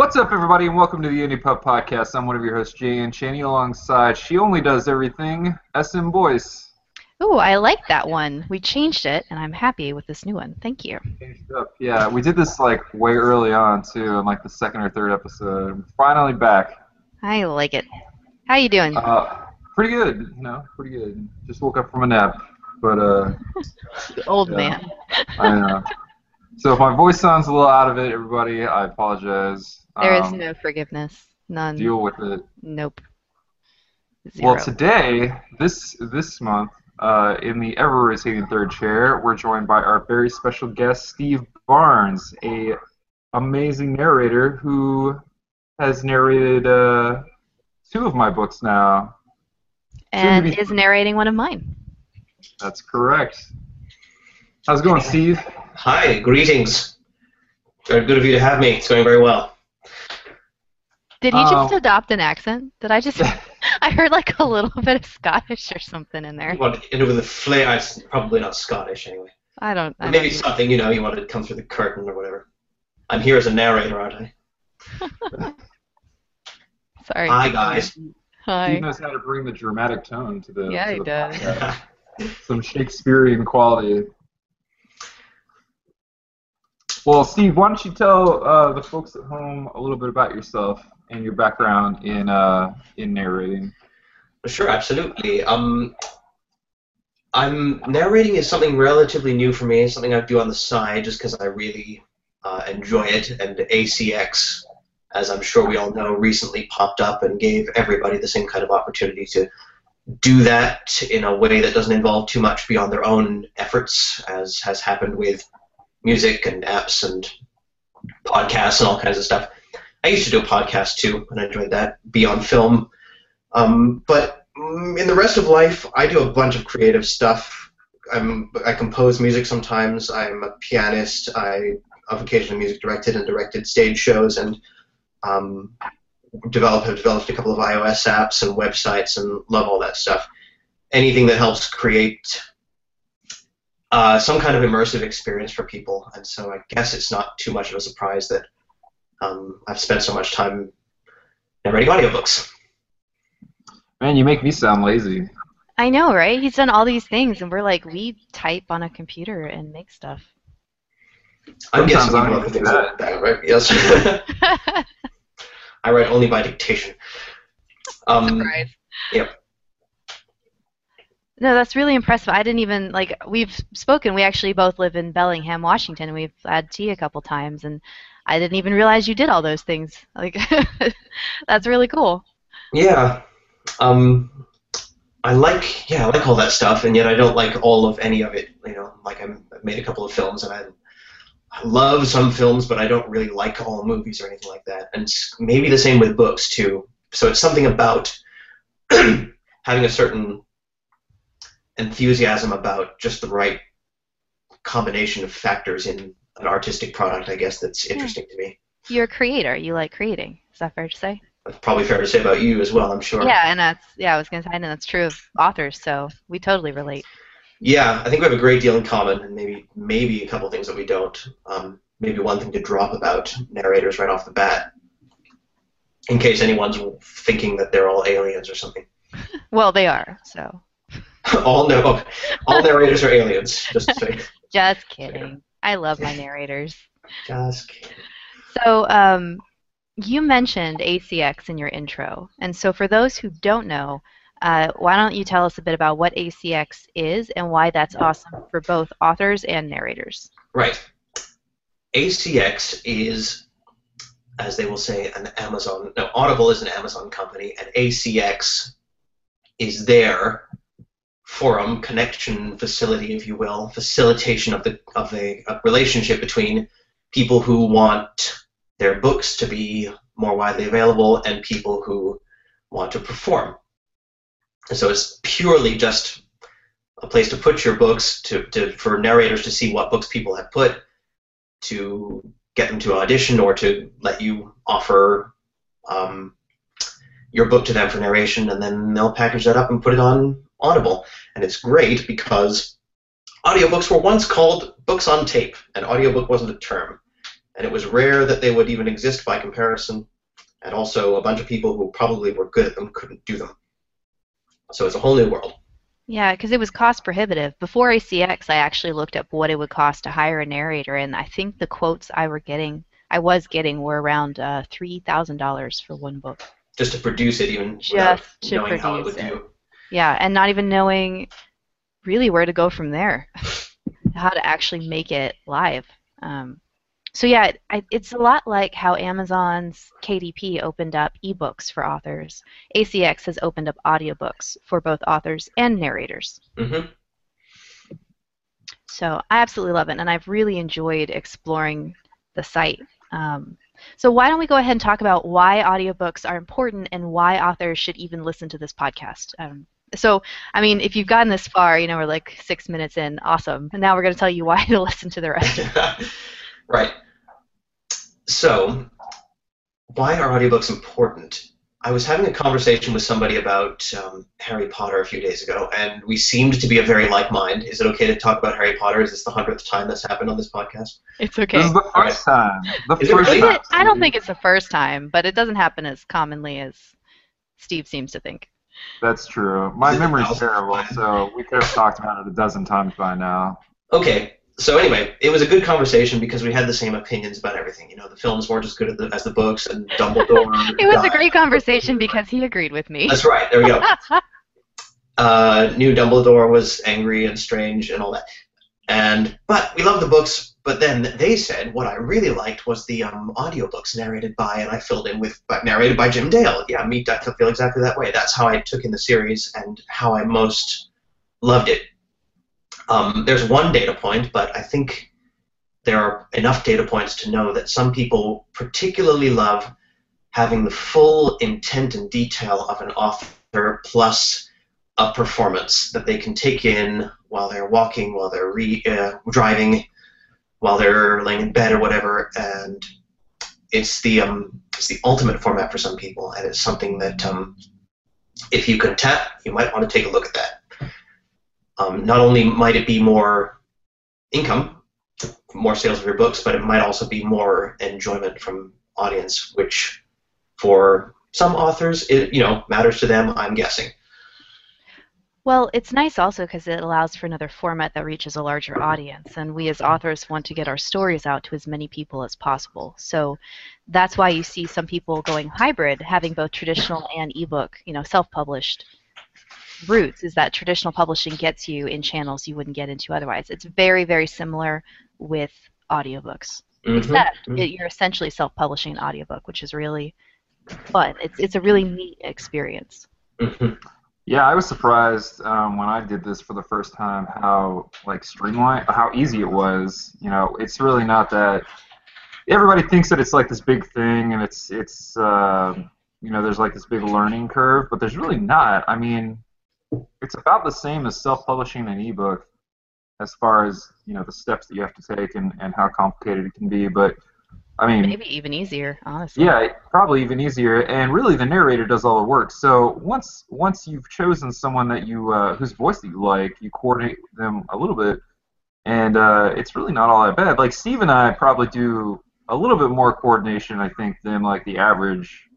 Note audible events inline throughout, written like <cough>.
What's up, everybody, and welcome to the Indie Pub Podcast. I'm one of your hosts, Jay and Chaney, alongside She Only Does Everything, SM Boyce. Ooh, I like that one. We changed it, and I'm happy with this new one. Thank you. Changed up. Yeah, we did this like way early on too, in like the second or third episode. Finally back. I like it. How you doing? Uh, pretty good, you know, pretty good. Just woke up from a nap, but uh, <laughs> Old yeah. man. I know. So if my voice sounds a little out of it, everybody, I apologize. There is Um, no forgiveness. None. deal with it. Nope. Zero. Well, today, this this month, uh, in the ever rotating third chair, we're joined by our very special guest, Steve Barnes, a amazing narrator who has narrated uh, two of my books now. and soon to be- is narrating one of mine. That's correct. How's it going, <laughs> Steve? Hi, greetings. Very good of you to have me. It's going very well. Did he just Um, adopt an accent? Did I just? <laughs> <laughs> I heard like a little bit of Scottish or something in there. You want into with the flair? It's probably not Scottish anyway. I don't. I Maybe don't something you know you want to come through the curtain or whatever. I'm here as a narrator, aren't I? <laughs> sorry. Hi guys. Hi. Steve knows how to bring the dramatic tone to the. Yeah, to he the does. Some Shakespearean quality. Well, Steve, why don't you tell uh, the folks at home a little bit about yourself and your background in uh, in narrating? Sure, absolutely. Um, I'm narrating is something relatively new for me. Something I do on the side just because I really uh, enjoy it. And ACX, as I'm sure we all know, recently popped up and gave everybody the same kind of opportunity to do that in a way that doesn't involve too much beyond their own efforts, as has happened with music and apps and podcasts and all kinds of stuff. I used to do a podcast too, and I enjoyed that beyond film. Um, but in the rest of life, I do a bunch of creative stuff. I'm, I compose music sometimes. I'm a pianist. I have occasionally music directed and directed stage shows and um, develop, have developed a couple of iOS apps and websites and love all that stuff. Anything that helps create uh, some kind of immersive experience for people. And so I guess it's not too much of a surprise that um, I've spent so much time narrating audiobooks. Man, you make me sound lazy. I know, right? He's done all these things, and we're like, we type on a computer and make stuff. I'm guessing I you don't know even things do like that, right? Yes. <laughs> I write only by dictation. <laughs> Um, Surprise. yep. No, that's really impressive. I didn't even like we've spoken. We actually both live in Bellingham, Washington. and We've had tea a couple times, and I didn't even realize you did all those things. Like, <laughs> that's really cool. yeah. Um, I like yeah, I like all that stuff, and yet I don't like all of any of it. You know, like I'm, I've made a couple of films, and I, I love some films, but I don't really like all movies or anything like that. And maybe the same with books too. So it's something about <clears throat> having a certain enthusiasm about just the right combination of factors in an artistic product, I guess, that's interesting to me. You're a creator. You like creating. Is that fair to say? That's probably fair to say about you as well, I'm sure. Yeah, and that's yeah. I was gonna say, and that's true of authors. So we totally relate. Yeah, I think we have a great deal in common, and maybe maybe a couple things that we don't. Um, maybe one thing to drop about narrators right off the bat, in case anyone's thinking that they're all aliens or something. <laughs> Well, they are. So <laughs> all no, all narrators are aliens. Just <laughs> to say. just kidding. I love my <laughs> narrators. Kidding. So, um, you mentioned ACX in your intro, and so for those who don't know, uh, why don't you tell us a bit about what ACX is and why that's awesome for both authors and narrators? Right. ACX is, as they will say, an Amazon. No, Audible is an Amazon company, and ACX is their forum connection facility, if you will, facilitation of the of a, a relationship between people who want their books to be more widely available and people who want to perform. And so it's purely just a place to put your books to, to for narrators to see what books people have put to get them to audition or to let you offer um, your book to them for narration, and then they'll package that up and put it on Audible. And it's great because audiobooks were once called books on tape, and audiobook wasn't a term. and it was rare that they would even exist by comparison. And also, a bunch of people who probably were good at them couldn't do them. So it's a whole new world. Yeah, because it was cost prohibitive. Before ACX, I actually looked up what it would cost to hire a narrator, and I think the quotes I were getting, I was getting, were around uh, three thousand dollars for one book. Just to produce it, even Just to how it would produce it. Yeah, and not even knowing really where to go from there, <laughs> how to actually make it live. Um, so yeah, it, I, it's a lot like how Amazon's KDP opened up ebooks for authors. ACX has opened up audiobooks for both authors and narrators. hmm So I absolutely love it, and I've really enjoyed exploring the site. Um, so why don't we go ahead and talk about why audiobooks are important and why authors should even listen to this podcast? Um, so, I mean, if you've gotten this far, you know, we're like six minutes in, awesome. And now we're going to tell you why to <laughs> listen to the rest. <laughs> right. So, why are audiobooks important? I was having a conversation with somebody about um, Harry Potter a few days ago, and we seemed to be a very like mind. Is it okay to talk about Harry Potter? Is this the hundredth time that's happened on this podcast? It's okay. This okay. is the first time. The Is first really? Time. it? I don't think it's the first time, but it doesn't happen as commonly as Steve seems to think. That's true. My Is memory's terrible, so we could have talked about it a dozen times by now. Okay. So anyway, it was a good conversation because we had the same opinions about everything. You know, the films weren't as good as the, as the books, and Dumbledore. <laughs> It was a great conversation because he agreed with me. That's right. There we go. <laughs> uh, new Dumbledore was angry and strange and all that. And but we loved the books. But then they said what I really liked was the um, audiobooks narrated by, and I filled in with narrated by Jim Dale. Yeah, me, I feel exactly that way. That's how I took in the series and how I most loved it. Um, there's one data point, but I think there are enough data points to know that some people particularly love having the full intent and detail of an author plus a performance that they can take in while they're walking, while they're re- uh, driving, while they're laying in bed or whatever. And it's the um, it's the ultimate format for some people, and it's something that um, if you can tap, you might want to take a look at that. Um, not only might it be more income, more sales of your books, but it might also be more enjoyment from audience, which for some authors, it you know matters to them. I'm guessing. Well, it's nice also because it allows for another format that reaches a larger audience, and we as authors want to get our stories out to as many people as possible. So that's why you see some people going hybrid, having both traditional <clears throat> and ebook, you know, self-published routes. Is that traditional publishing gets you in channels you wouldn't get into otherwise? It's very, very similar with audiobooks, Mhm, except mhm. it, you're essentially self-publishing an audiobook, which is really fun. It's it's a really neat experience. Mhm. Yeah, I was surprised um, when I did this for the first time how like streamlined, how easy it was. You know, it's really not that. Everybody thinks that it's like this big thing, and it's it's uh, you know there's like this big learning curve, but there's really not. I mean, it's about the same as self-publishing an ebook, as far as you know the steps that you have to take and, and how complicated it can be. But I mean, Maybe even easier, honestly. yeah, probably even easier. And really, the narrator does all the work. So once once you've chosen someone that you uh, whose voice that you like, you coordinate them a little bit, and uh, it's really not all that bad. Like Steve and I probably do a little bit more coordination, I think, than like the average,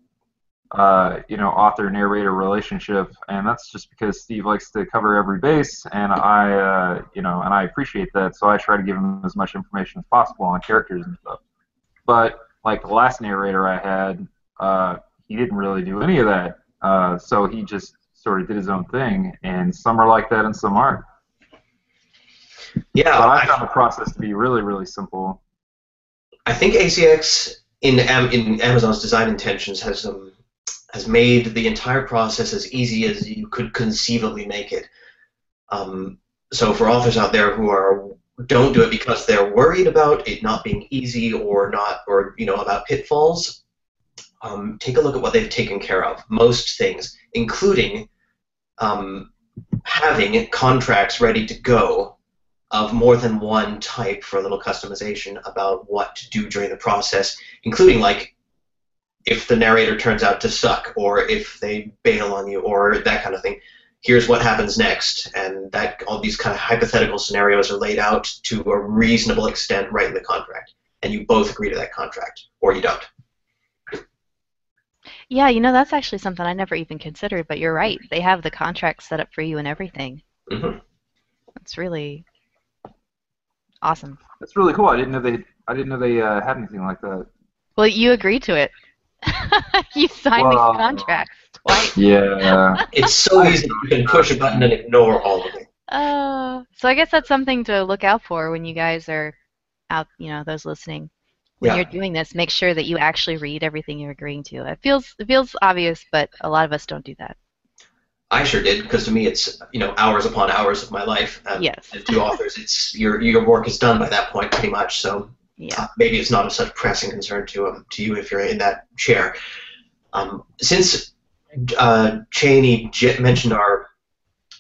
uh, you know, author narrator relationship. And that's just because Steve likes to cover every base, and I, uh, you know, and I appreciate that. So I try to give him as much information as possible on characters and stuff. But like the last narrator I had, uh, he didn't really do any of that. Uh, so he just sort of did his own thing, and some are like that and some aren't. Yeah, But I I, found the process to be really, really simple. I think ACX in in Amazon's design intentions has um, has made the entire process as easy as you could conceivably make it. Um, so for authors out there who are don't do it because they're worried about it not being easy or not or you know about pitfalls, um, take a look at what they've taken care of. Most things, including um, having contracts ready to go of more than one type for a little customization about what to do during the process, including like if the narrator turns out to suck or if they bail on you or that kind of thing. Here's what happens next, and that all these kind of hypothetical scenarios are laid out to a reasonable extent right in the contract. and you both agree to that contract, or you don't. Yeah, you know that's actually something I never even considered, but you're right. They have the contract set up for you and everything. hmm It's really awesome. That's really cool. I didn't know they. I didn't know they uh, had anything like that. Well, you agreed to it. <laughs> you signed Well- these contracts twice. Yeah. <laughs> It's so easy. You can push a button and ignore all of it. Uh, so I guess that's something to look out for when you guys are out, you know, those listening. When Yeah. you're doing this, make sure that you actually read everything you're agreeing to. It feels it feels obvious, but a lot of us don't do that. I sure did because to me it's you know hours upon hours of my life. And, Yes. and to authors, it's your your work is done by that point pretty much. So Yeah. uh, maybe it's not of such pressing concern to um, to you if you're in that chair. Um, since uh, Cheney j- mentioned our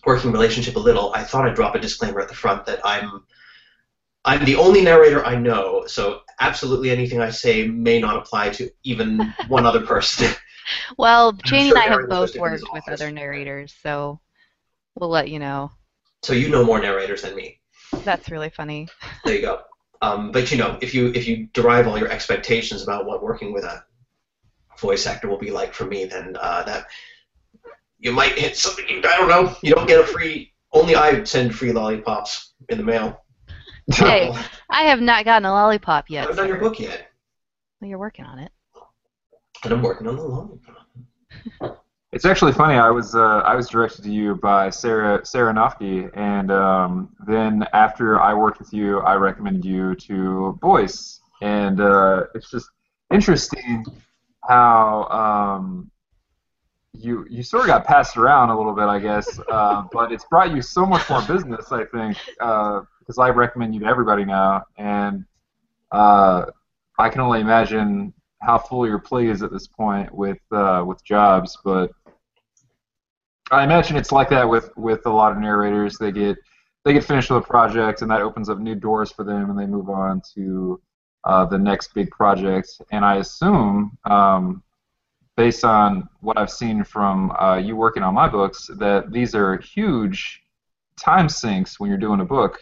working relationship a little, I thought I'd drop a disclaimer at the front that I'm I'm the only narrator I know, so absolutely anything I say may not apply to even <laughs> one other person. Well, Janie sure and I have both listed in his worked with other narrators, so we'll let you know. so you know more narrators than me. That's really funny. There you go. Um, but you know, if you if you derive all your expectations about what working with a voice actor will be like for me, then uh, that you might hit something. I don't know. You don't get a free. Only I send free lollipops in the mail. Hey, I have not gotten a lollipop I yet. haven't done your book yet, Well, you're working on it. and I'm working on the lollipop. <laughs> It's actually funny. I was uh, I was directed to you by Sarah Sarah Nofke, and um, then after I worked with you, I recommended you to Boyce, and uh, it's just interesting how um, you you sort of got passed around a little bit, I guess, uh, <laughs> but it's brought you so much more business, I think, because I recommend you to everybody now, and uh, I can only imagine how full your plate is at this point with uh, with jobs, but I imagine it's like that with, with a lot of narrators. They get they get finished with a project, and that opens up new doors for them, and they move on to uh, the next big project. And I assume, um, based on what I've seen from uh, you working on my books, that these are huge time sinks when you're doing a book.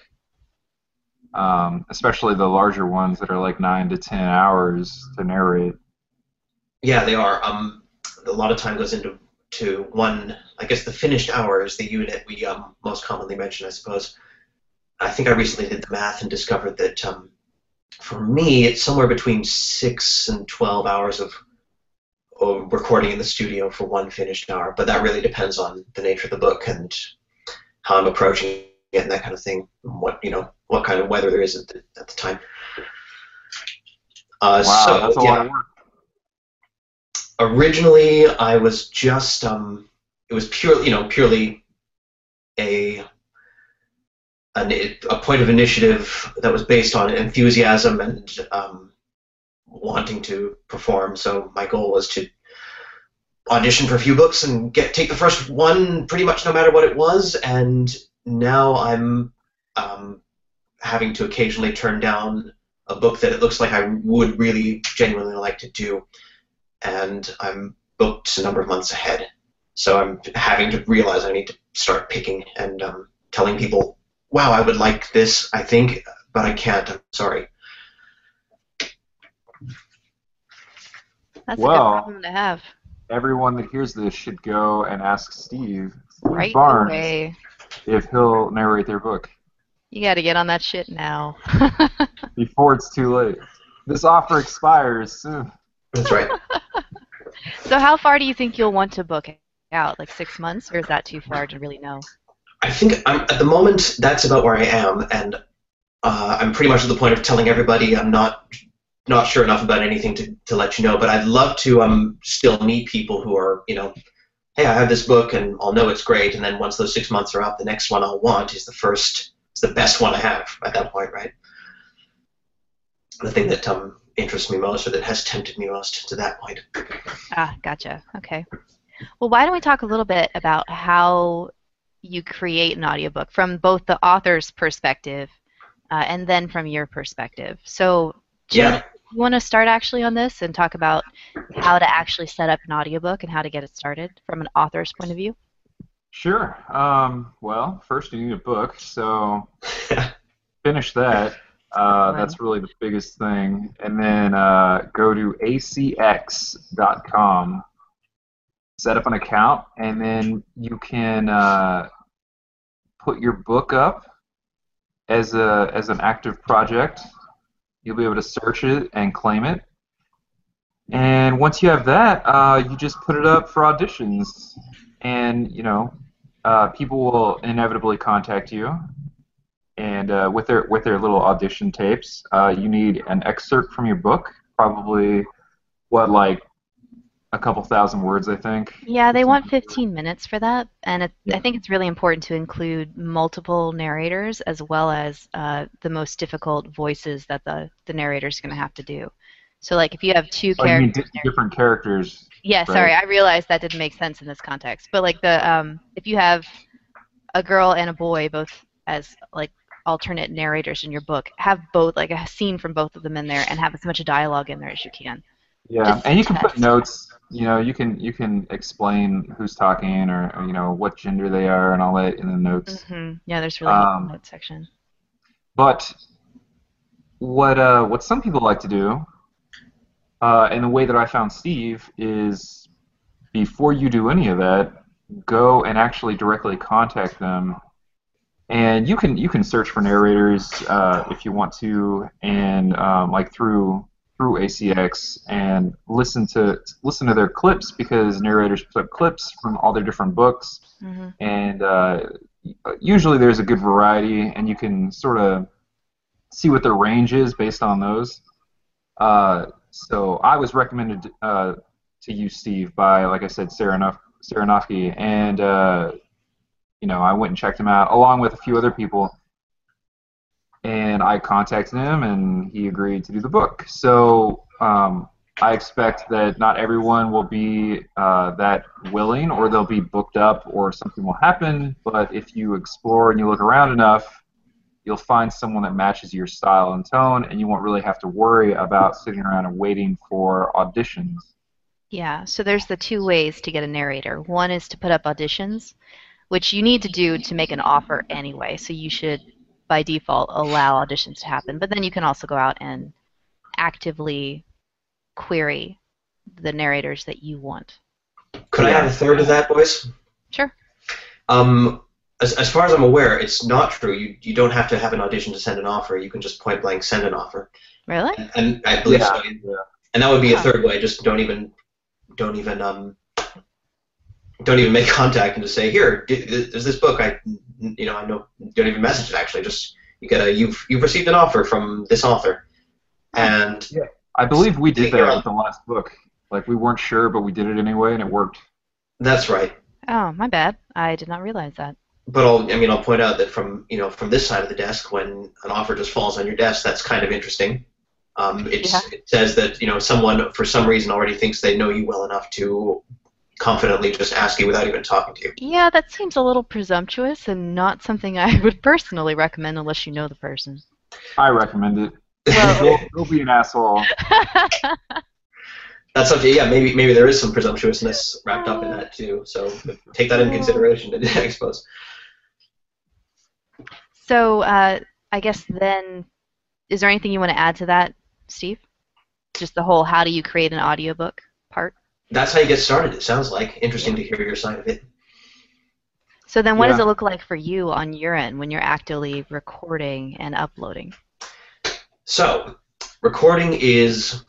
Um, especially the larger ones that are like nine to ten hours to narrate. Yeah, they are. Um, a lot of time goes into to one. I guess the finished hour is the unit we um, most commonly mention, I suppose. I think I recently did the math and discovered that um, for me, it's somewhere between six and twelve hours of, of recording in the studio for one finished hour. But that really depends on the nature of the book and how I'm approaching it and that kind of thing. and What you know, what kind of weather there is at the, at the time. Uh, Wow, so, that's a yeah lot of work. originally I was just um, it was purely you know purely a an, a point of initiative that was based on enthusiasm and um, wanting to perform. So my goal was to audition for a few books and get take the first one pretty much no matter what it was. And now I'm um, having to occasionally turn down a book that it looks like I would really genuinely like to do and I'm booked a number of months ahead. So I'm having to realize I need to start picking and um, telling people, wow, I would like this, I think, but I can't. I'm sorry. That's a good problem to have. Everyone that hears this should go and ask Steve, Steve Right Barnes away. if he'll narrate their book You got to get on that shit now. <laughs> before it's too late. This offer expires soon. That's right. <laughs> so, how far do you think you'll want to book out? Like six months, or is that too far to really know? I think I'm at the moment that's about where I am, and uh, I'm pretty much at the point of telling everybody I'm not not sure enough about anything to, to let you know. But I'd love to um still meet people who are you know, hey, I have this book and I'll know it's great, and then once those six months are up, the next one I'll want is the first, is the best one I have at that point, right? The thing that um interests me most, or that has tempted me most to that point. Ah, gotcha. Okay. Well, why don't we talk a little bit about how you create an audiobook from both the author's perspective uh, and then from your perspective. So, Jim, Yeah. you want to start actually on this and talk about how to actually set up an audiobook and how to get it started from an author's point of view? Sure. Um, well, first you need a book, so <laughs> finish that. Uh, that's really the biggest thing. And then uh, go to acx.com, set up an account, and then you can uh, put your book up as a as an active project. You'll be able to search it and claim it. And once you have that, uh, you just put it up for auditions, and you know, uh, people will inevitably contact you. And uh, with their with their little audition tapes, uh, you need an excerpt from your book, probably what like a couple thousand words, I think. Yeah, they want 15 minutes for that, and it, Yeah. I think it's really important to include multiple narrators as well as uh, the most difficult voices that the the narrator's going to have to do. So, like, if you have two Oh, characters, di- different characters. yeah, right. sorry, I realized that didn't make sense in this context. But like the um, if you have a girl and a boy both as like alternate narrators in your book, have both like a scene from both of them in there, and have as much dialogue in there as you can. Yeah, and you can put notes. You know, you can you can explain who's talking or, or, you know what gender they are and all that in the notes. hmm Yeah, there's really Um, a note section. But what uh, what some people like to do, uh, and the way that I found Steve is before you do any of that, go and actually directly contact them. And you can you can search for narrators uh, if you want to, and um, like through through ACX and listen to listen to their clips because narrators put up clips from all their different books. Hmm and uh, usually there's a good variety, and you can sort of see what their range is based on those. Uh, so I was recommended uh, to you, Steve by, like I said, Saranoff, Saranofsky, and uh, you know I went and checked him out along with a few other people, and I contacted him, and he agreed to do the book. So. Um, I expect that not everyone will be uh, that willing, or they'll be booked up, or something will happen. But if you explore and you look around enough, you'll find someone that matches your style and tone, and you won't really have to worry about sitting around and waiting for auditions. Yeah, so there's the two ways to get a narrator. One is to put up auditions, which you need to do to make an offer anyway, so you should, by default, allow auditions to happen. But then you can also go out and actively query the narrators that you want. Could I Yeah. have a third of that, Boyce? Sure. Um, as, as far as I'm aware, it's not true. You, you don't have to have an audition to send an offer. You can just point blank send an offer. Really? And, and I believe Yeah, so. And that would be a third way. Just don't even, don't even, um, don't even make <laughs> contact and just say, here, there's this book. I, you know, I know. Don't even message it. Actually, just you get a you've you've received an offer from this author, and yeah. I believe we did that with the last book. Like we weren't sure, but we did it anyway, and it worked. that's right. Oh, my bad. I did not realize that. But I'll, I mean, I'll point out that from you know from this side of the desk, when an offer just falls on your desk, that's kind of interesting. Um, it's, Yeah. It says that you know someone for some reason already thinks they know you well enough to confidently just ask you without even talking to you. Yeah, that seems a little presumptuous and not something I <laughs> would personally recommend unless you know the person. I recommend it. Well- Go, go be an asshole. <laughs> That's something. Yeah, maybe maybe there is some presumptuousness wrapped up in that too. So take that into consideration, <laughs> I suppose. So, uh, I guess then, is there anything you want to add to that, Steve? Just the whole how do you create an audiobook part? That's how you get started. It sounds like interesting to hear your side of it. So then what does it look like for you on your end when you're actively recording and uploading? So, recording is,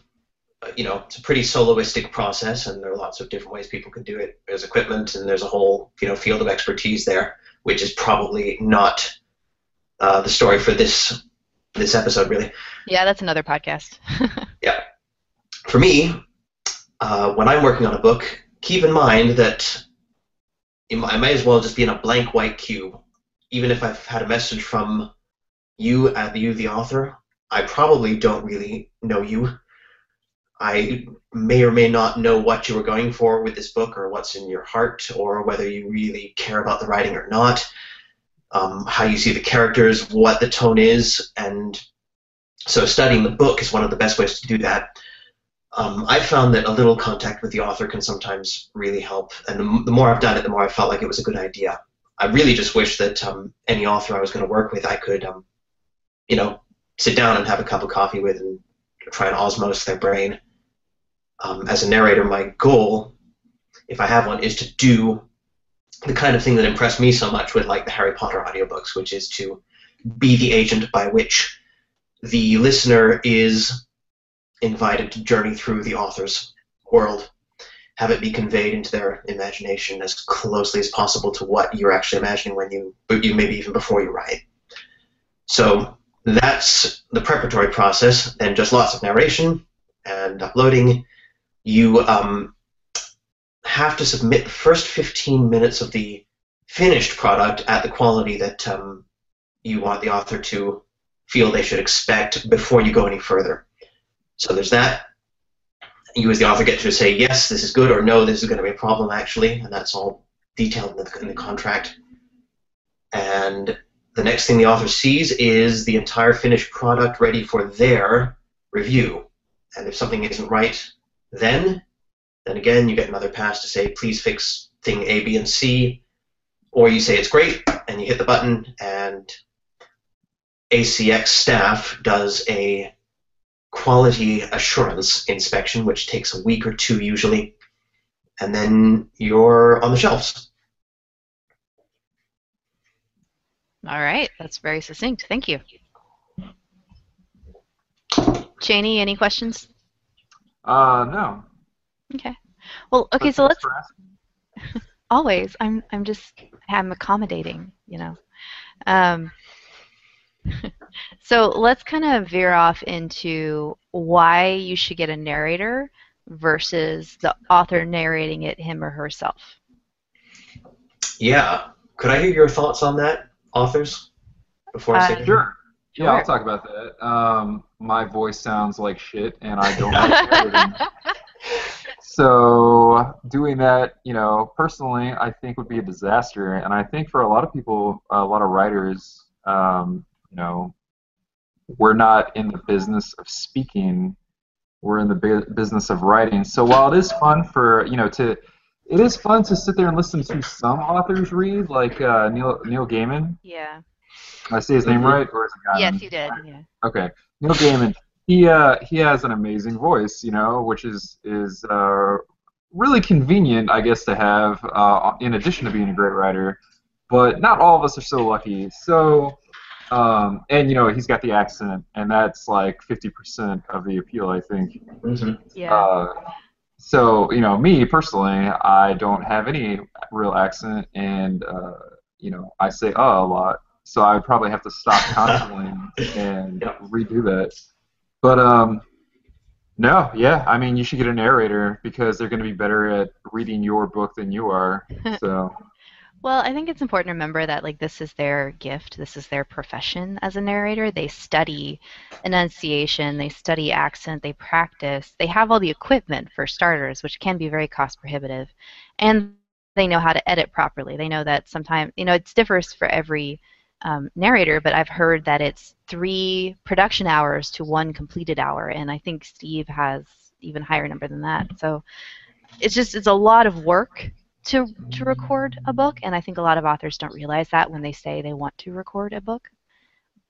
uh, you know, it's a pretty soloistic process, and there are lots of different ways people can do it. There's equipment, and there's a whole, you know, field of expertise there, which is probably not uh, the story for this this episode, really. Yeah, that's another podcast. <laughs> Yeah. For me, uh, when I'm working on a book, keep in mind that I may as well just be in a blank white cube, even if I've had a message from you, uh, you, the author. I probably don't really know you. I may or may not know what you were going for with this book, or what's in your heart, or whether you really care about the writing or not. Um, how you see the characters, what the tone is, and so studying the book is one of the best ways to do that um, I found that a little contact with the author can sometimes really help. And the, the more I've done it, the more I felt like it was a good idea. I really just wish that um, any author I was going to work with, I could, um, you know, sit down and have a cup of coffee with and try and osmose their brain. Um, as a narrator, my goal, if I have one, is to do the kind of thing that impressed me so much with like the Harry Potter audiobooks, which is to be the agent by which the listener is invited to journey through the author's world, have it be conveyed into their imagination as closely as possible to what you're actually imagining when you, you maybe even before you write. So that's the preparatory process, and just lots of narration and uploading. You um, have to submit the first 15 minutes of the finished product at the quality that um, you want the author to feel they should expect before you go any further. So there's that. You as the author get to say, yes, this is good, or no, this is going to be a problem, actually, and that's all detailed in the, in the contract. And the next thing the author sees is the entire finished product ready for their review. And if something isn't right then, then again you get another pass to say, please fix thing A, B, and C. Or you say it's great, and you hit the button, and ACX staff does a quality assurance inspection, which takes a week or two usually, and then you're on the shelves. All right, that's very succinct. Thank you. Cheney, any questions? Uh, no. Okay. Well, okay, But so let's for <laughs> always. I'm I'm just I'm accommodating, you know. Um, so let's kind of veer off into why you should get a narrator versus the author narrating it him or herself. Yeah. Could I hear your thoughts on that, authors? Before I say Uh. Sure. Yeah, Sure. I'll talk about that. Um, my voice sounds like shit, and I don't like <laughs> editing. So doing that, you know, personally, I think would be a disaster, and I think for a lot of people, a lot of writers, um, you know, we're not in the business of speaking. We're in the bu- business of writing. So while it is fun for you know to, it is fun to sit there and listen to some authors read, like uh, Neil Neil Gaiman. yeah. Did I say his name Mhm. right, or is it Gaiman? Yes, you did. Yeah. Okay, Neil Gaiman. He uh, he has an amazing voice, you know, which is is uh, really convenient, I guess, to have uh, in addition to being a great writer. But not all of us are so lucky. So, um, and you know, he's got the accent, and that's like 50% of the appeal, I think. Mhm. Yeah. Uh, so you know, me personally, I don't have any real accent, and uh, you know, I say uh a lot. So I would probably have to stop <laughs> constantly and Yeah. redo that. But um, no, yeah, I mean, you should get a narrator because they're going to be better at reading your book than you are. <laughs> So Well, I think it's important to remember that like this is their gift, this is their profession as a narrator. They study enunciation, they study accent, they practice. They have all the equipment for starters, which can be very cost prohibitive. And they know how to edit properly. They know that sometimes, you know, it differs for every um, narrator, but I've heard that it's three production hours to one completed hour, and I think Steve has even higher number than that. So it's just it's a lot of work to to record a book, and I think a lot of authors don't realize that when they say they want to record a book.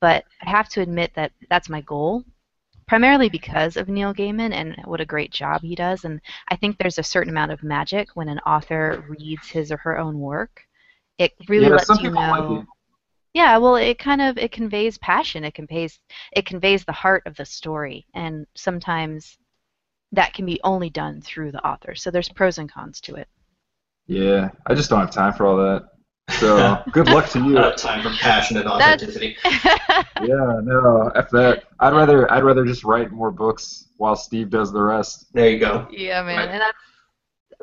But I have to admit that that's my goal, primarily because of Neil Gaiman and what a great job he does. And I think there's a certain amount of magic when an author reads his or her own work. It really yeah, lets you know. like. Yeah, well, it kind of it conveys passion. It conveys it conveys the heart of the story, and sometimes that can be only done through the author. So there's pros and cons to it. Yeah, I just don't have time for all that. So <laughs> good luck to you. Uh, time for passion and That's- authenticity. <laughs> Yeah, no, f that. I'd rather I'd rather just write more books while Steve does the rest. There you go. yeah, man, Right. and that's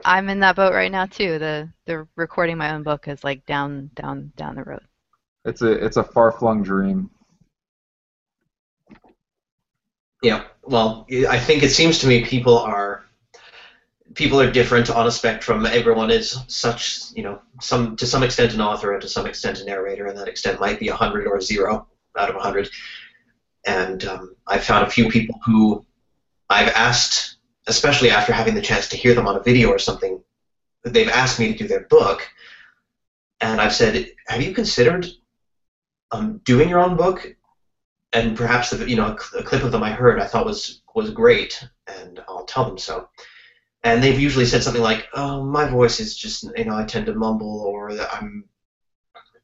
I'm in that boat right now too. The the recording my own book is like down down down the road. It's a it's a far flung dream. Yeah. Well, I think it seems to me people are people are different on a spectrum. Everyone is such, you know, some to some extent an author and to some extent a narrator, and that extent might be a hundred or zero out of a hundred. And um, I've found a few people who I've asked, especially after having the chance to hear them on a video or something, they've asked me to do their book, and I've said, "Have you considered um, doing your own book?" and perhaps the you know a clip of them I heard I thought was was great, and I'll tell them so. And they've usually said something like, "Oh, my Boyce is just you know I tend to mumble, or I'm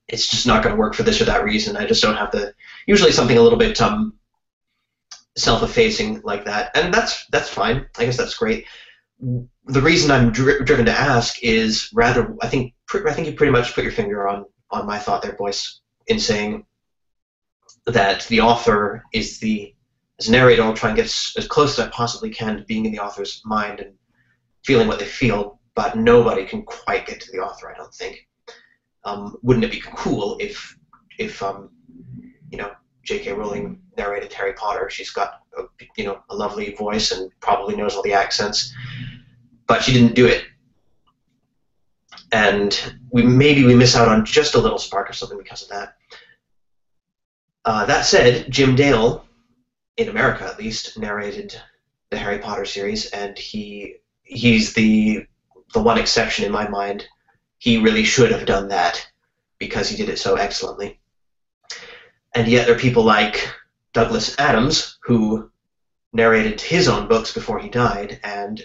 it's just not going to work for this or that reason. I just don't have the usually something a little bit um self-effacing like that, and that's that's fine. I guess that's great. The reason I'm dri- driven to ask is rather I think I think you pretty much put your finger on on my thought there, voice, in saying that the author is the as narrator, I'll try and get as close as I possibly can to being in the author's mind and feeling what they feel, but nobody can quite get to the author, I don't think. Um, wouldn't it be cool if, if um, you know, J.K. Rowling narrated Harry Potter? She's got, a, you know, a lovely voice and probably knows all the accents, but she didn't do it. And we maybe we miss out on just a little spark or something because of that. Uh, that said, Jim Dale, in America at least, narrated the Harry Potter series, and he he's the the one exception in my mind. He really should have done that because he did it so excellently. And yet there are people like Douglas Adams who narrated his own books before he died, and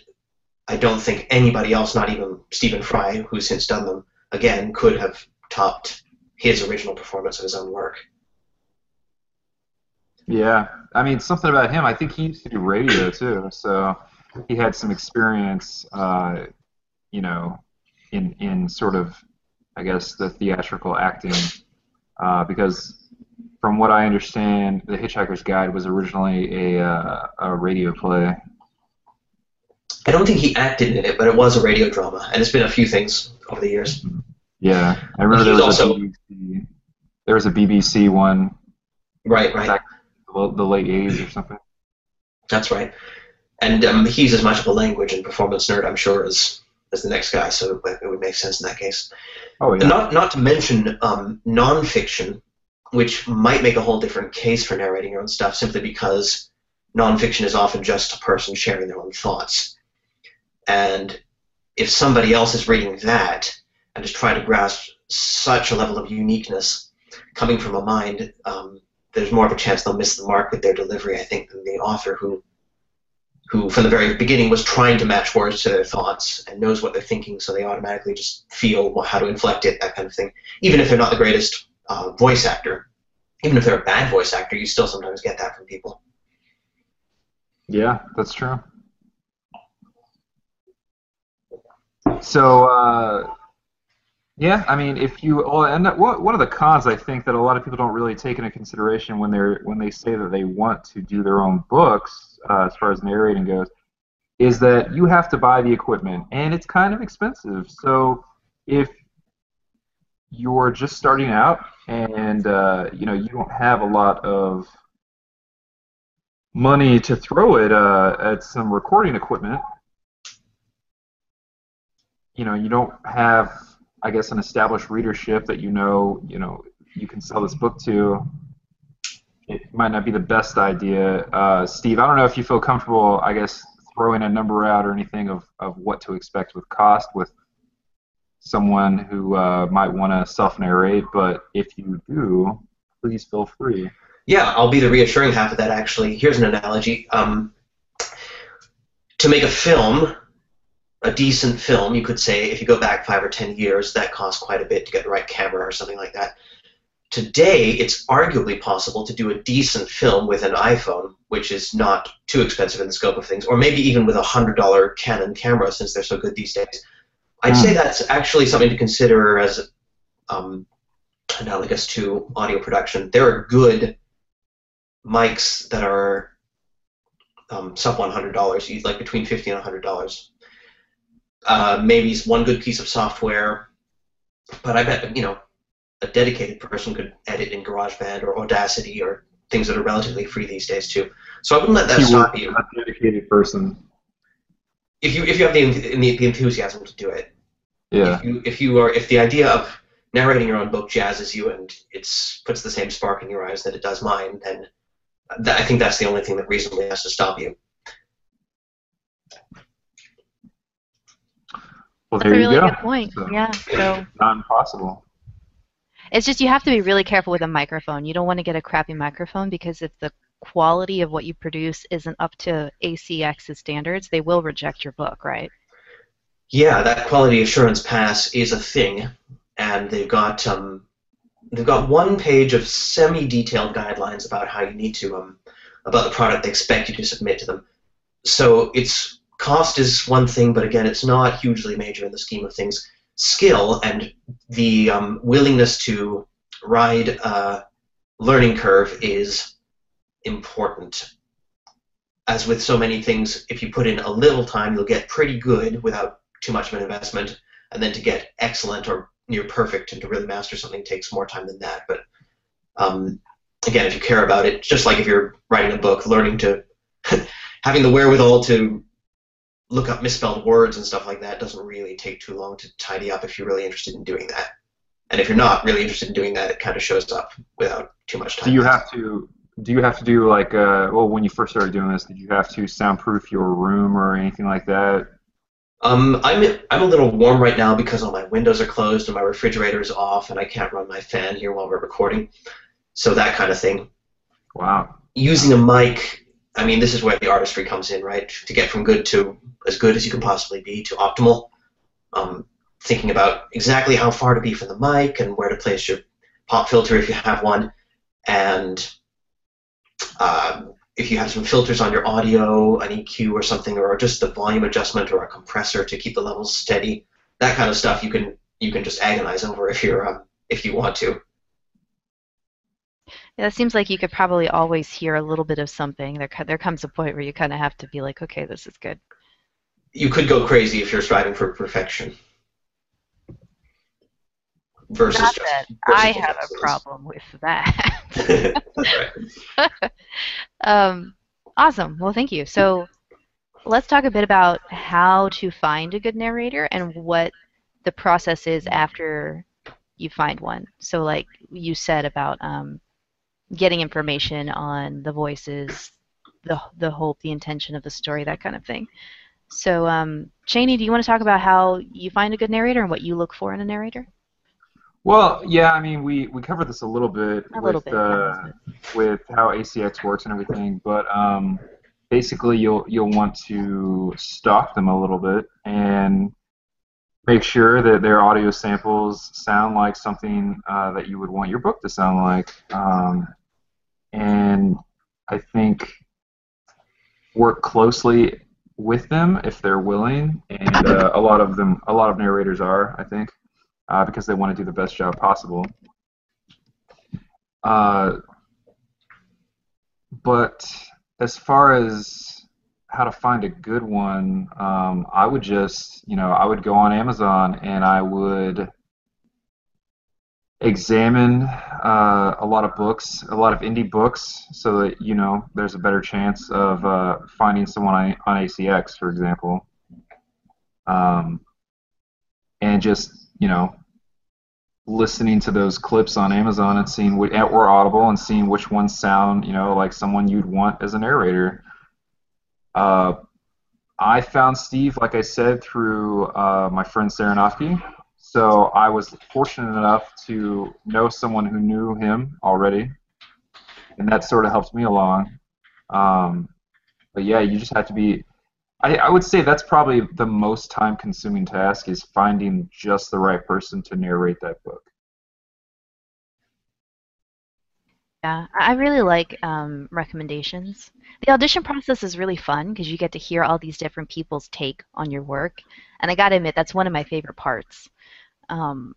I don't think anybody else, not even Stephen Fry, who's since done them again, could have topped his original performance of his own work. Yeah, I mean something about him. I think he used to do radio too, so he had some experience, uh, you know, in in sort of, I guess, the theatrical acting, uh, because from what I understand, The Hitchhiker's Guide was originally a uh, a radio play. I don't think he acted in it, but it was a radio drama, and it's been a few things over the years. Yeah, I remember there was also, a BBC, there was a BBC one. Right, right the late 80s or something. That's right. And um, he's as much of a language and performance nerd, I'm sure, as as the next guy, so it, would make sense in that case. Oh, yeah. Not, not to mention um, nonfiction, which might make a whole different case for narrating your own stuff simply because nonfiction is often just a person sharing their own thoughts. And if somebody else is reading that and is trying to grasp such a level of uniqueness coming from a mind um, there's more of a chance they'll miss the mark with their delivery, I think, than the author who who from the very beginning was trying to match words to their thoughts and knows what they're thinking, so they automatically just feel how to inflect it, that kind of thing. Even if they're not the greatest uh, voice actor, even if they're a bad voice actor, you still sometimes get that from people. Yeah, that's true. So, uh, yeah, I mean, if you well, and what one of the cons I think that a lot of people don't really take into consideration when they're when they say that they want to do their own books, uh, as far as narrating goes, is that you have to buy the equipment, and it's kind of expensive. So if you're just starting out and uh, you know you don't have a lot of money to throw at uh, at some recording equipment, you know you don't have I guess, an established readership that you know, you know, you can sell this book to, it might not be the best idea. Uh, Steve, I don't know if you feel comfortable, I guess, throwing a number out or anything of, of what to expect with cost with someone who uh, might want to self-narrate, but if you do, please feel free. Yeah, I'll be the reassuring half of that, actually. Here's an analogy. Um, to make a film, a decent film, you could say, if you go back five or ten years, that costs quite a bit to get the right camera or something like that. Today, it's arguably possible to do a decent film with an iPhone, which is not too expensive in the scope of things, or maybe even with a $100 Canon camera, since they're so good these days. I'd say that's actually something to consider as um, analogous to audio production. There are good mics that are um, sub $100, like between 50 and $100 uh, maybe one good piece of software, but I bet you know a dedicated person could edit in GarageBand or Audacity or things that are relatively free these days too. So I wouldn't let that stop you. A dedicated person. If you if you have the, the, enthusiasm to do it. Yeah. If you if you are if the idea of narrating your own book jazzes you and it's puts the same spark in your eyes that it does mine, then I think that's the only thing that reasonably has to stop you. Well, That's there a really you go. good point. So, yeah. So not impossible. It's just you have to be really careful with a microphone. You don't want to get a crappy microphone because if the quality of what you produce isn't up to ACX's standards, they will reject your book, right? Yeah, that quality assurance pass is a thing, and they've got um, they've got one page of semi-detailed guidelines about how you need to um, about the product they expect you to submit to them. So it's cost is one thing, but again, it's not hugely major in the scheme of things. Skill and the um, willingness to ride a learning curve is important. As with so many things, if you put in a little time, you'll get pretty good without too much of an investment, and then to get excellent or near perfect and to really master something takes more time than that. But um, again, if you care about it, just like if you're writing a book, learning to <laughs> having the wherewithal to look up misspelled words and stuff like that doesn't really take too long to tidy up if you're really interested in doing that. And if you're not really interested in doing that, it kind of shows up without too much time. Do you have to? Do you have to do like? Uh, well, when you first started doing this, did you have to soundproof your room or anything like that? Um, I'm I'm a little warm right now because all my windows are closed and my refrigerator is off and I can't run my fan here while we're recording. So that kind of thing. Wow. Using a mic, I mean, this is where the artistry comes in, right? To get from good to as good as you can possibly be to optimal. Um, thinking about exactly how far to be from the mic and where to place your pop filter if you have one, and uh, if you have some filters on your audio, an EQ or something, or just the volume adjustment or a compressor to keep the levels steady, that kind of stuff you can you can just agonize over if you're um, if you want to. Yeah, it seems like you could probably always hear a little bit of something. There, there comes a point where you kind of have to be like, okay, this is good. You could go crazy if you're striving for perfection. Versus Not that versus I have a problem with that. <laughs> <laughs> Um, awesome. Well, thank you. So let's talk a bit about how to find a good narrator and what the process is after you find one. So, like you said about um, getting information on the voices, the the hope, the intention of the story, that kind of thing. So, um, Cheney, do you want to talk about how you find a good narrator and what you look for in a narrator? Well, yeah, I mean, we, we covered this a little bit A with little bit, uh, with how ACX works and everything, but um, basically you'll you'll want to stalk them a little bit and make sure that their audio samples sound like something uh, that you would want your book to sound like, um, and I think work closely with them if they're willing, and uh, a lot of them, a lot of narrators are, I think uh, because they want to do the best job possible. Uh, but as far as how to find a good one, um, I would just, you know, I would go on Amazon and I would examine uh, a lot of books, a lot of indie books, so that you know there's a better chance of uh, finding someone on, ACX, for example. Um, and just you know listening to those clips on Amazon and seeing what or Audible and seeing which ones sound you know like someone you'd want as a narrator. Uh, I found Steve, like I said, through uh, my friend Saranofsky. So I was fortunate enough to know someone who knew him already, and that sort of helped me along. Um, but yeah, you just have to be I, I would say that's probably the most time consuming task is finding just the right person to narrate that book. Yeah, I I really like um, recommendations. The audition process is really fun because you get to hear all these different people's take on your work, and I gotta admit that's one of my favorite parts. Um,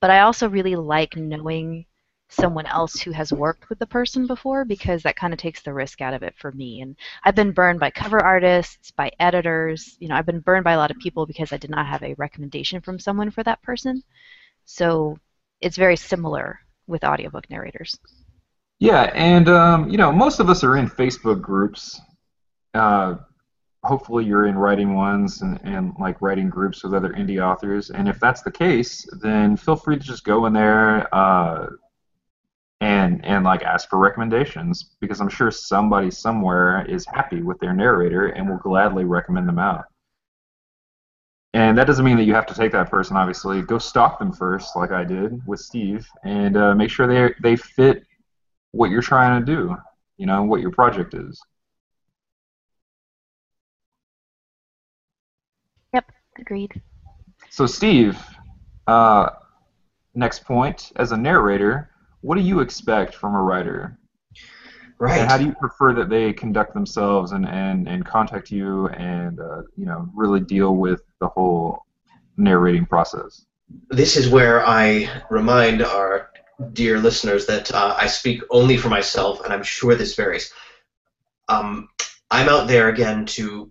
but I also really like knowing someone else who has worked with the person before because that kind of takes the risk out of it for me. And I've been burned by cover artists, by editors. You know, I've been burned by a lot of people because I did not have a recommendation from someone for that person. So it's very similar with audiobook narrators. Yeah, and um, you know, most of us are in Facebook groups. Uh, hopefully, you're in writing ones and, and like writing groups with other indie authors. And if that's the case, then feel free to just go in there uh, and and like ask for recommendations because I'm sure somebody somewhere is happy with their narrator and will gladly recommend them out. and that doesn't mean that you have to take that person. Obviously, go stalk them first, like I did with Steve, and uh, make sure they they fit what you're trying to do. You know what your project is. Agreed. So, Steve, uh, next point. As a narrator, what do you expect from a writer? Right. And how do you prefer that they conduct themselves and, and, and contact you and uh, you know really deal with the whole narrating process? This is where I remind our dear listeners that uh, I speak only for myself, and I'm sure this varies. Um, I'm out there again to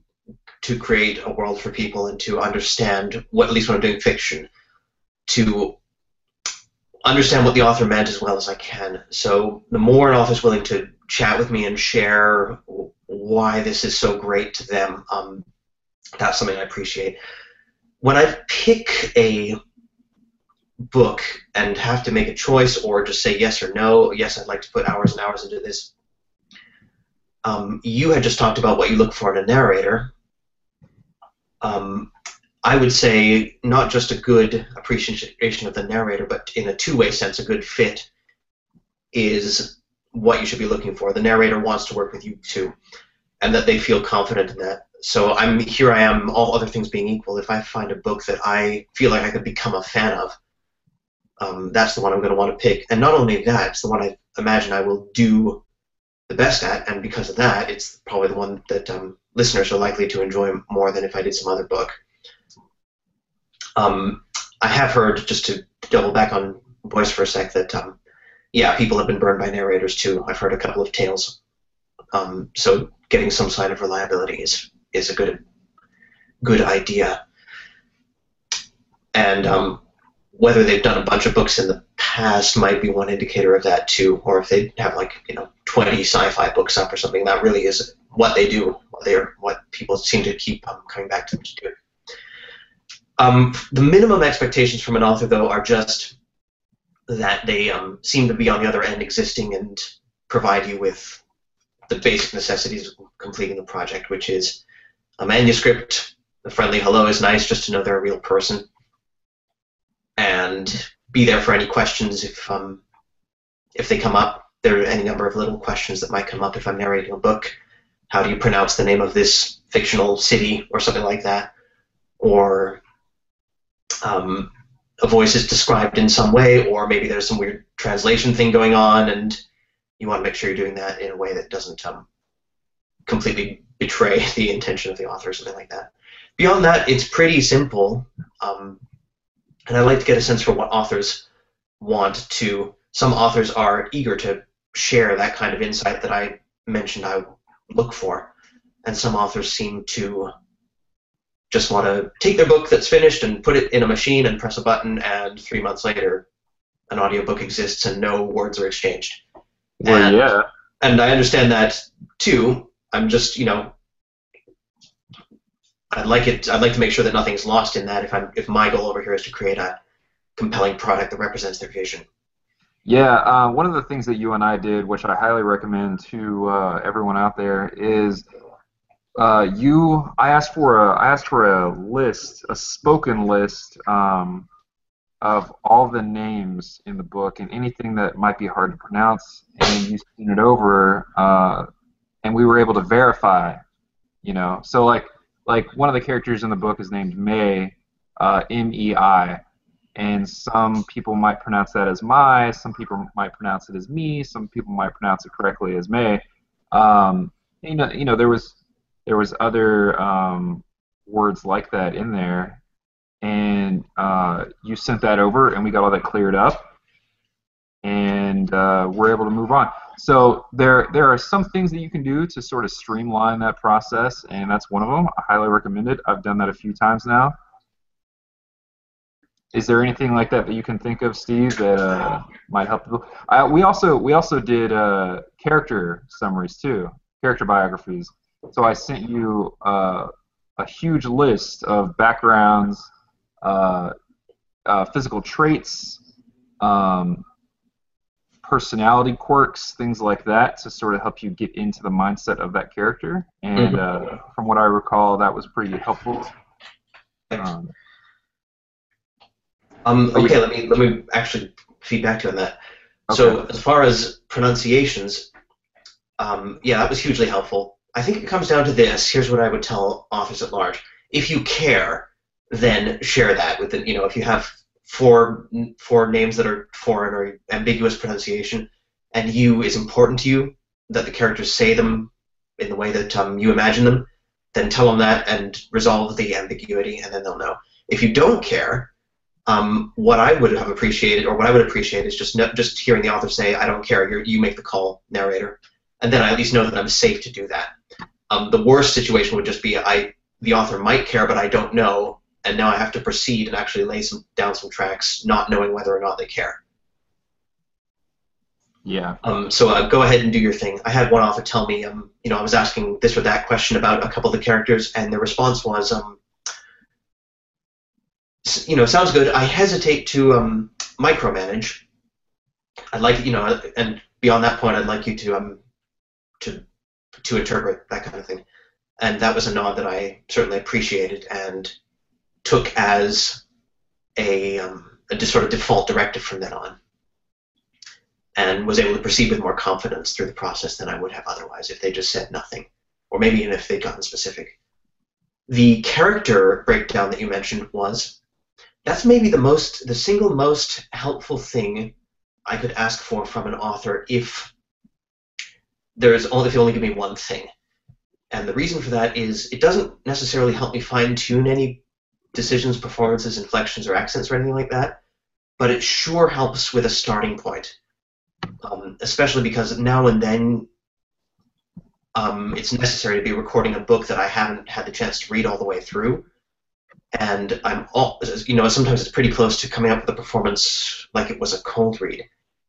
to create a world for people and to understand what, at least when I'm doing fiction, to understand what the author meant as well as I can. So the more an author is willing to chat with me and share why this is so great to them, um, that's something I appreciate. When I pick a book and have to make a choice or just say yes or no, yes, I'd like to put hours and hours into this. Um, you had just talked about what you look for in a narrator. Um, I would say not just a good appreciation of the narrator, but in a two-way sense, a good fit is what you should be looking for. The narrator wants to work with you too, and that they feel confident in that. So I'm here. I am. All other things being equal, if I find a book that I feel like I could become a fan of, um, that's the one I'm going to want to pick. And not only that, it's the one I imagine I will do the best at, and because of that, it's probably the one that um, listeners are likely to enjoy more than if I did some other book. Um, I have heard, just to double back on voice for a sec, that um, yeah, people have been burned by narrators too. I've heard a couple of tales. Um, so getting some sign of reliability is is a good good idea. And um, whether they've done a bunch of books in the past might be one indicator of that too, or if they have like you know 20 sci-fi books up or something. That really is what they do. They're what people seem to keep um, coming back to them to do. Um, the minimum expectations from an author, though, are just that they um, seem to be on the other end existing and provide you with the basic necessities of completing the project, which is a manuscript, a friendly hello is nice just to know they're a real person, and be there for any questions if um, if they come up. There are any number of little questions that might come up if I'm narrating a book. How do you pronounce the name of this fictional city or something like that? Or um, a voice is described in some way, or maybe there's some weird translation thing going on, and you want to make sure you're doing that in a way that doesn't um, completely betray <laughs> the intention of the author or something like that. Beyond that, it's pretty simple, um, and I like to get a sense for what authors want to. Some authors are eager to share that kind of insight that I mentioned I look for, and some authors seem to just want to take their book that's finished and put it in a machine and press a button, and three months later, an audiobook exists and no words are exchanged. Well, and, yeah. And I understand that too. I'm just, you know, I'd like it. I'd like to make sure that nothing's lost in that. If I'm, if my goal over here is to create a compelling product that represents their vision. Yeah, uh, one of the things that you and I did, which I highly recommend to uh, everyone out there, is uh, you I asked for a I asked for a list, a spoken list um, of all the names in the book and anything that might be hard to pronounce, and you sent it over, uh, and we were able to verify. You know, so like like one of the characters in the book is named May, uh, M E I, and some people might pronounce that as my, some people might pronounce it as me, some people might pronounce it correctly as May. Um, you know, you know, there was there was other um, words like that in there, and uh, you sent that over, and we got all that cleared up, and uh, we're able to move on. So there there are some things that you can do to sort of streamline that process, and that's one of them. I highly recommend it. I've done that a few times now. Is there anything like that that you can think of, Steve, that uh, might help people? Uh, we also we also did uh, character summaries too, character biographies. So I sent you uh, a huge list of backgrounds, uh, uh, physical traits, um, personality quirks, things like that, to sort of help you get into the mindset of that character. And Mm-hmm. uh, from what I recall, that was pretty helpful. Um, Um, okay, let me let me actually feed back to you on that. So as far as pronunciations, um, yeah, that was hugely helpful. I think it comes down to this. Here's what I would tell authors at large: if you care, then share that with the, you know, if you have four four names that are foreign or ambiguous pronunciation, and you is important to you that the characters say them in the way that um, you imagine them, then tell them that and resolve the ambiguity, and then they'll know. If you don't care, um, what I would have appreciated, or what I would appreciate, is just no, just hearing the author say, "I don't care. You're, you make the call, narrator," and then I at least know that I'm safe to do that. Um, the worst situation would just be I the author might care, but I don't know, and now I have to proceed and actually lay some down some tracks, not knowing whether or not they care. yeah. Um, so uh, go ahead and do your thing. I had one author tell me, um, you know, I was asking this or that question about a couple of the characters, and the response was, um, you know, sounds good. I hesitate to um, micromanage. I'd like, you know, and beyond that point, I'd like you to um, to to interpret that kind of thing. And that was a nod that I certainly appreciated and took as a, um, a sort of default directive from then on and was able to proceed with more confidence through the process than I would have otherwise if they just said nothing, or maybe even if they'd gotten specific. The character breakdown that you mentioned was that's maybe the most, the single most helpful thing I could ask for from an author if there's only if you only give me one thing. And the reason for that is it doesn't necessarily help me fine tune any decisions, performances, inflections, or accents or anything like that, but it sure helps with a starting point um, especially because now and then um, it's necessary to be recording a book that I haven't had the chance to read all the way through. And I'm all, you know, sometimes it's pretty close to coming up with a performance like it was a cold read.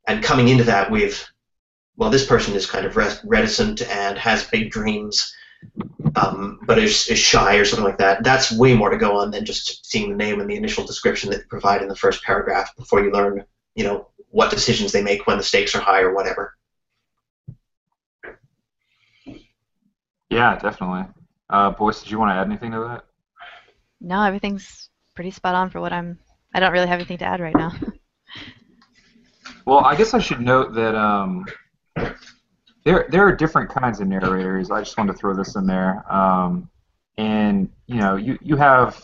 And coming into that with, well, this person is kind of reticent and has big dreams, um, but is, is shy or something like that. That's way more to go on than just seeing the name and the initial description that you provide in the first paragraph before you learn, you know, what decisions they make when the stakes are high or whatever. Yeah, definitely. Uh, Boyce, did you want to add anything to that? No, everything's pretty spot on for what I'm. I don't really have anything to add right now. <laughs> Well, I guess I should note that um, there there are different kinds of narrators. I just wanted to throw this in there. Um, and you know, you you have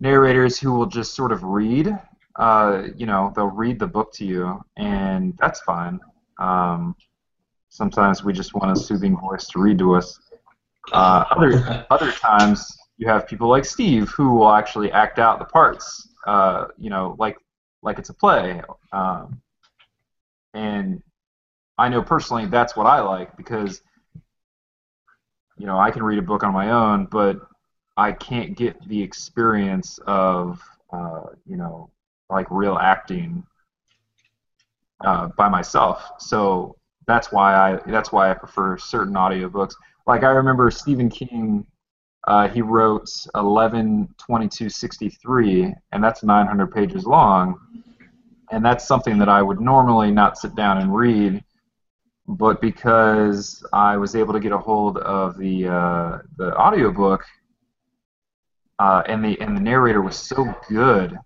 narrators who will just sort of read. Uh, you know, they'll read the book to you, and that's fine. Um, sometimes we just want a soothing voice to read to us. Uh, other other times you have people like Steve who will actually act out the parts. Uh, you know, like like it's a play. Um, and I know personally that's what I like because you know I can read a book on my own, but I can't get the experience of uh, you know like real acting uh, by myself. So that's why I that's why I prefer certain audiobooks. Like I remember Stephen King, uh, he wrote 11/22/63, and that's 900 pages long, and that's something that I would normally not sit down and read. But because I was able to get a hold of the uh, the audiobook, uh, and the and the narrator was so good,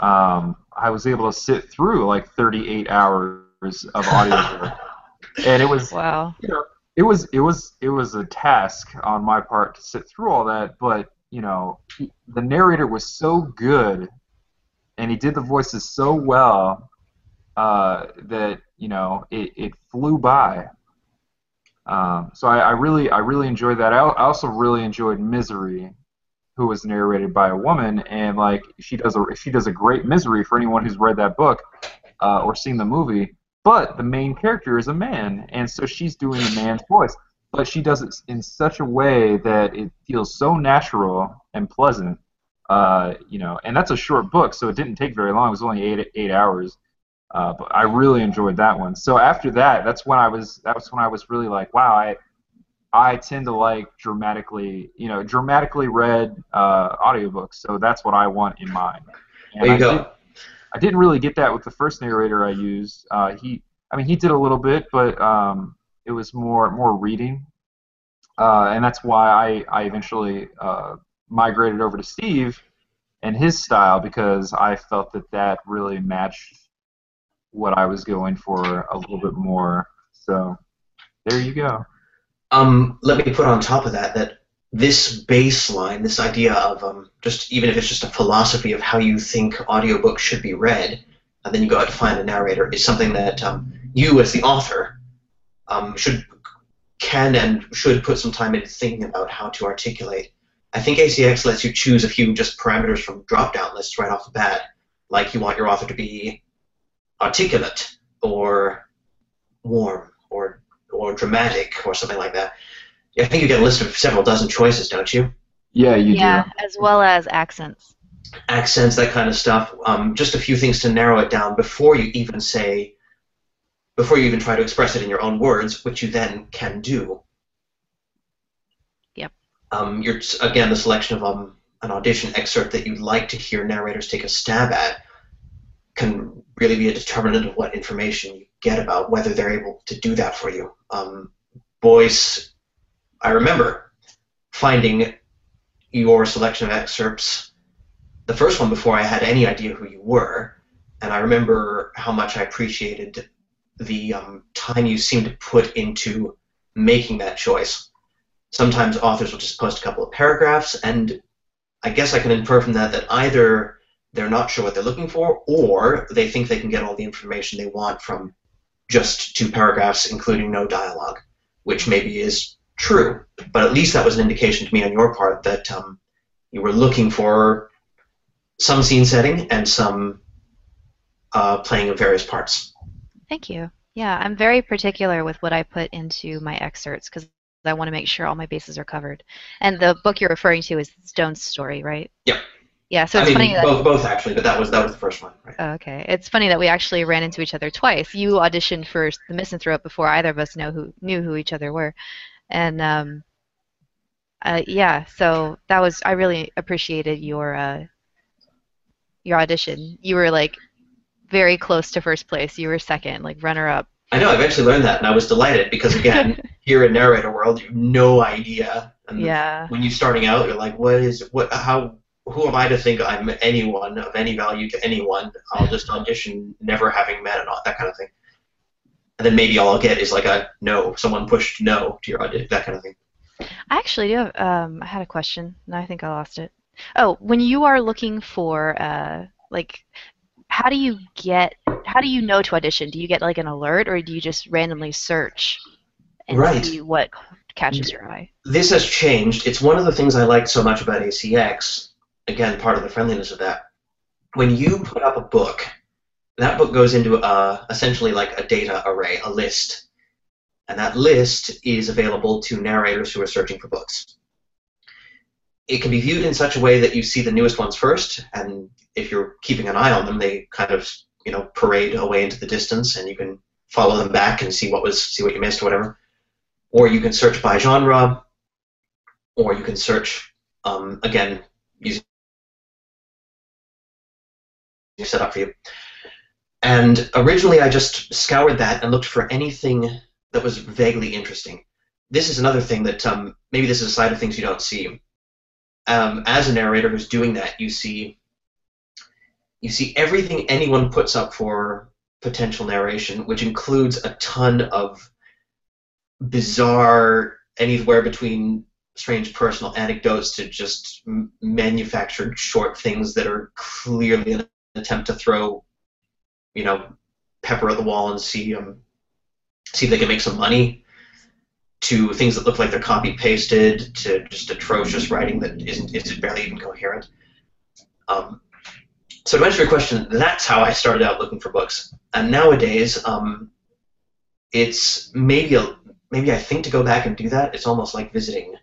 um, I was able to sit through like 38 hours of audiobook, <laughs> and it was Wow. you know, it was it was it was a task on my part to sit through all that, but you know, he, the narrator was so good, and he did the voices so well uh, that you know it, it flew by. Um, so I, I really I really enjoyed that. I, I also really enjoyed Misery, who was narrated by a woman, and like she does a she does a great Misery for anyone who's read that book uh, or seen the movie but the main character is a man, and so she's doing a man's voice. But she does it in such a way that it feels so natural and pleasant, uh, you know. And that's a short book, so it didn't take very long. It was only eight eight hours, uh, but I really enjoyed that one. So after that, that's when I was that was when I was really like, wow, I I tend to like dramatically, you know, dramatically read uh, audiobooks. So that's what I want in mine. And There you I go. I didn't really get that with the first narrator I used. Uh, he, I mean, he did a little bit, but um, it was more more reading, uh, and that's why I I eventually uh, migrated over to Steve and his style because I felt that that really matched what I was going for a little bit more. So there you go. Um, let me put on top of that that this baseline, this idea of um, just even if it's just a philosophy of how you think audiobooks should be read, and then you go out to find a narrator, is something that um, you as the author um, should can and should put some time into thinking about how to articulate. I think ACX lets you choose a few just parameters from drop-down lists right off the bat, like you want your author to be articulate or warm or or dramatic or something like that. I think you get a list of several dozen choices, don't you? Yeah, you yeah, do. Yeah, as well as accents. Accents, that kind of stuff. Um, just a few things to narrow it down before you even say, before you even try to express it in your own words, which you then can do. Yep. Um, you're again the selection of um, an audition excerpt that you'd like to hear narrators take a stab at can really be a determinant of what information you get about whether they're able to do that for you. Um, Boyce, I remember finding your selection of excerpts, the first one before I had any idea who you were, and I remember how much I appreciated the um, time you seemed to put into making that choice. Sometimes authors will just post a couple of paragraphs, and I guess I can infer from that that either they're not sure what they're looking for, or they think they can get all the information they want from just two paragraphs, including no dialogue, which maybe is true. But at least that was an indication to me on your part that um, you were looking for some scene setting and some uh, playing of various parts. Thank you. Yeah, I'm very particular with what I put into my excerpts because I want to make sure all my bases are covered. And the book you're referring to is Stone's story, right? Yeah. Yeah, so I it's mean, funny that. both, both actually, but that was that was the first one. Right? Oh, okay, it's funny that we actually ran into each other twice. You auditioned for the Misanthrope before either of us know who knew who each other were, and um, uh, yeah, so that was I really appreciated your uh, your audition. You were like very close to first place. You were second, like runner up. I know. I eventually learned that, and I was delighted because again, <laughs> here in narrator world, you have no idea. And Yeah. when you're starting out, you're like, what is what? How? Who am I to think I'm anyone of any value to anyone? I'll just audition, never having met, and all that kind of thing. And then maybe all I'll get is like a no. Someone pushed no to your audition, that kind of thing. I actually do have, um, I had a question, and I think I lost it. Oh, when you are looking for, uh, like, how do you get, how do you know to audition? Do you get like an alert, or do you just randomly search and Right. see what catches your eye? this has changed. It's one of the things I liked so much about ACX. Again, part of the friendliness of that. When you put up a book, that book goes into a, essentially like a data array, a list. And that list is available to narrators who are searching for books. It can be viewed in such a way that you see the newest ones first, and if you're keeping an eye on them, they kind of you know parade away into the distance, and you can follow them back and see what was see what you missed or whatever. Or you can search by genre, or you can search um, again using set up for you. And originally, I just scoured that and looked for anything that was vaguely interesting. This is another thing that um, maybe this is a side of things you don't see. Um, as a narrator who's doing that, you see you see everything anyone puts up for potential narration, which includes a ton of bizarre, anywhere between strange personal anecdotes to just manufactured short things that are clearly an attempt to throw, you know, pepper at the wall and see um, see if they can make some money. To things that look like they're copy pasted, to just atrocious writing that isn't is barely even coherent. Um, so to answer your question, that's how I started out looking for books. And nowadays, um, it's maybe a maybe I think to go back and do that. It's almost like visiting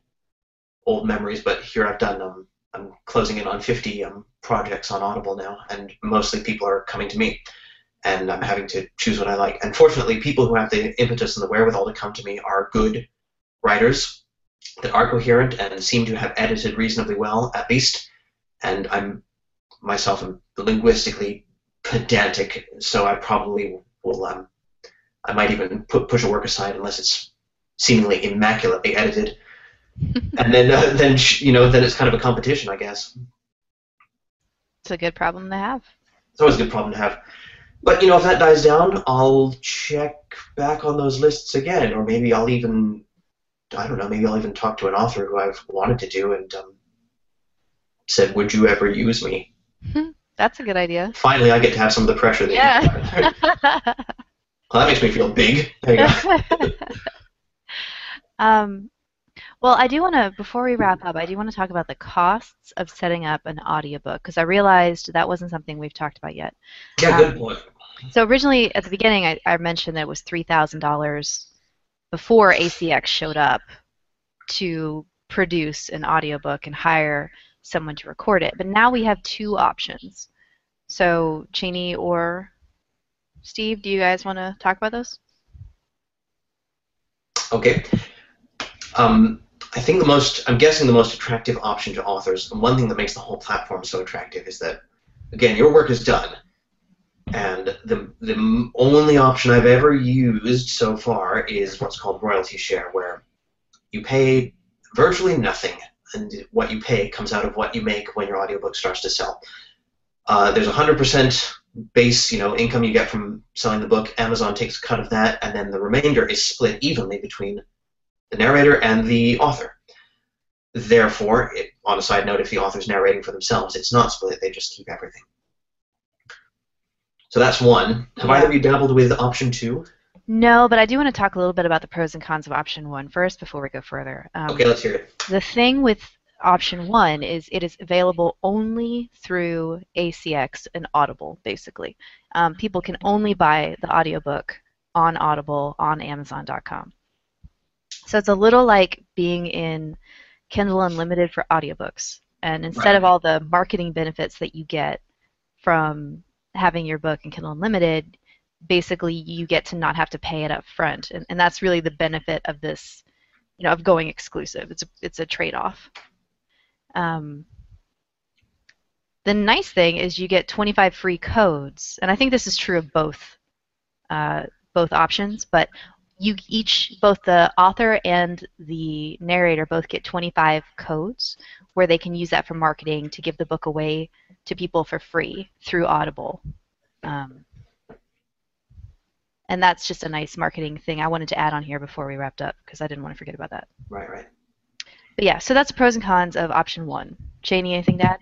old memories. But here I've done um, I'm closing in on 50 um, projects on Audible now, and mostly people are coming to me, and I'm having to choose what I like. Unfortunately, people who have the impetus and the wherewithal to come to me are good writers that are coherent and seem to have edited reasonably well, at least. And I'm myself am linguistically pedantic, so I probably will. Um, I might even put push a work aside unless it's seemingly immaculately edited. <laughs> and then uh, then sh- you know then it's kind of a competition, I guess. It's a good problem to have. It's always a good problem to have. But you know, if that dies down, I'll check back on those lists again, or maybe I'll even I don't know, maybe I'll even talk to an author who I've wanted to do and um, said, "Would you ever use me?" That's a good idea. Finally, I get to have some of the pressure. That Yeah. <laughs> well, that makes me feel big. There you go. <laughs> um, well, I do want to, before we wrap up, I do want to talk about the costs of setting up an audiobook because I realized that wasn't something we've talked about yet. yeah, good point. So originally, at the beginning, I, I mentioned that it was three thousand dollars before ACX showed up to produce an audiobook and hire someone to record it. But now we have two options. So Cheney or Steve, do you guys want to talk about those? Okay. Um, I think the most, I'm guessing the most attractive option to authors, and one thing that makes the whole platform so attractive is that, again, your work is done. And the, the only option I've ever used so far is what's called royalty share, where you pay virtually nothing, and what you pay comes out of what you make when your audiobook starts to sell. Uh, there's 100% base, you know, income you get from selling the book. Amazon takes a cut of that, and then the remainder is split evenly between the narrator and the author. Therefore, it, on a side note, if the author's narrating for themselves, it's not split; they just keep everything. So that's one. Have either of you dabbled with option two? No, but I do want to talk a little bit about the pros and cons of option one first before we go further. Um, Okay, let's hear it. The thing with option one is it is available only through ACX and Audible, basically. Um, people can only buy the audiobook on Audible on Amazon.com. So it's a little like being in Kindle Unlimited for audiobooks. And instead of all the marketing benefits that you get from having your book in Kindle Unlimited, basically you get to not have to pay it up front. And, and that's really the benefit of this, you know, of going exclusive. It's a, it's a trade-off. Um, the nice thing is you get 25 free codes, and I think this is true of both uh, both options. But you each, both the author and the narrator, both get 25 codes where they can use that for marketing to give the book away to people for free through Audible. Um, and that's just a nice marketing thing I wanted to add on here before we wrapped up because I didn't want to forget about that. Right, right. But yeah, so that's the pros and cons of option one. Cheney, anything to add?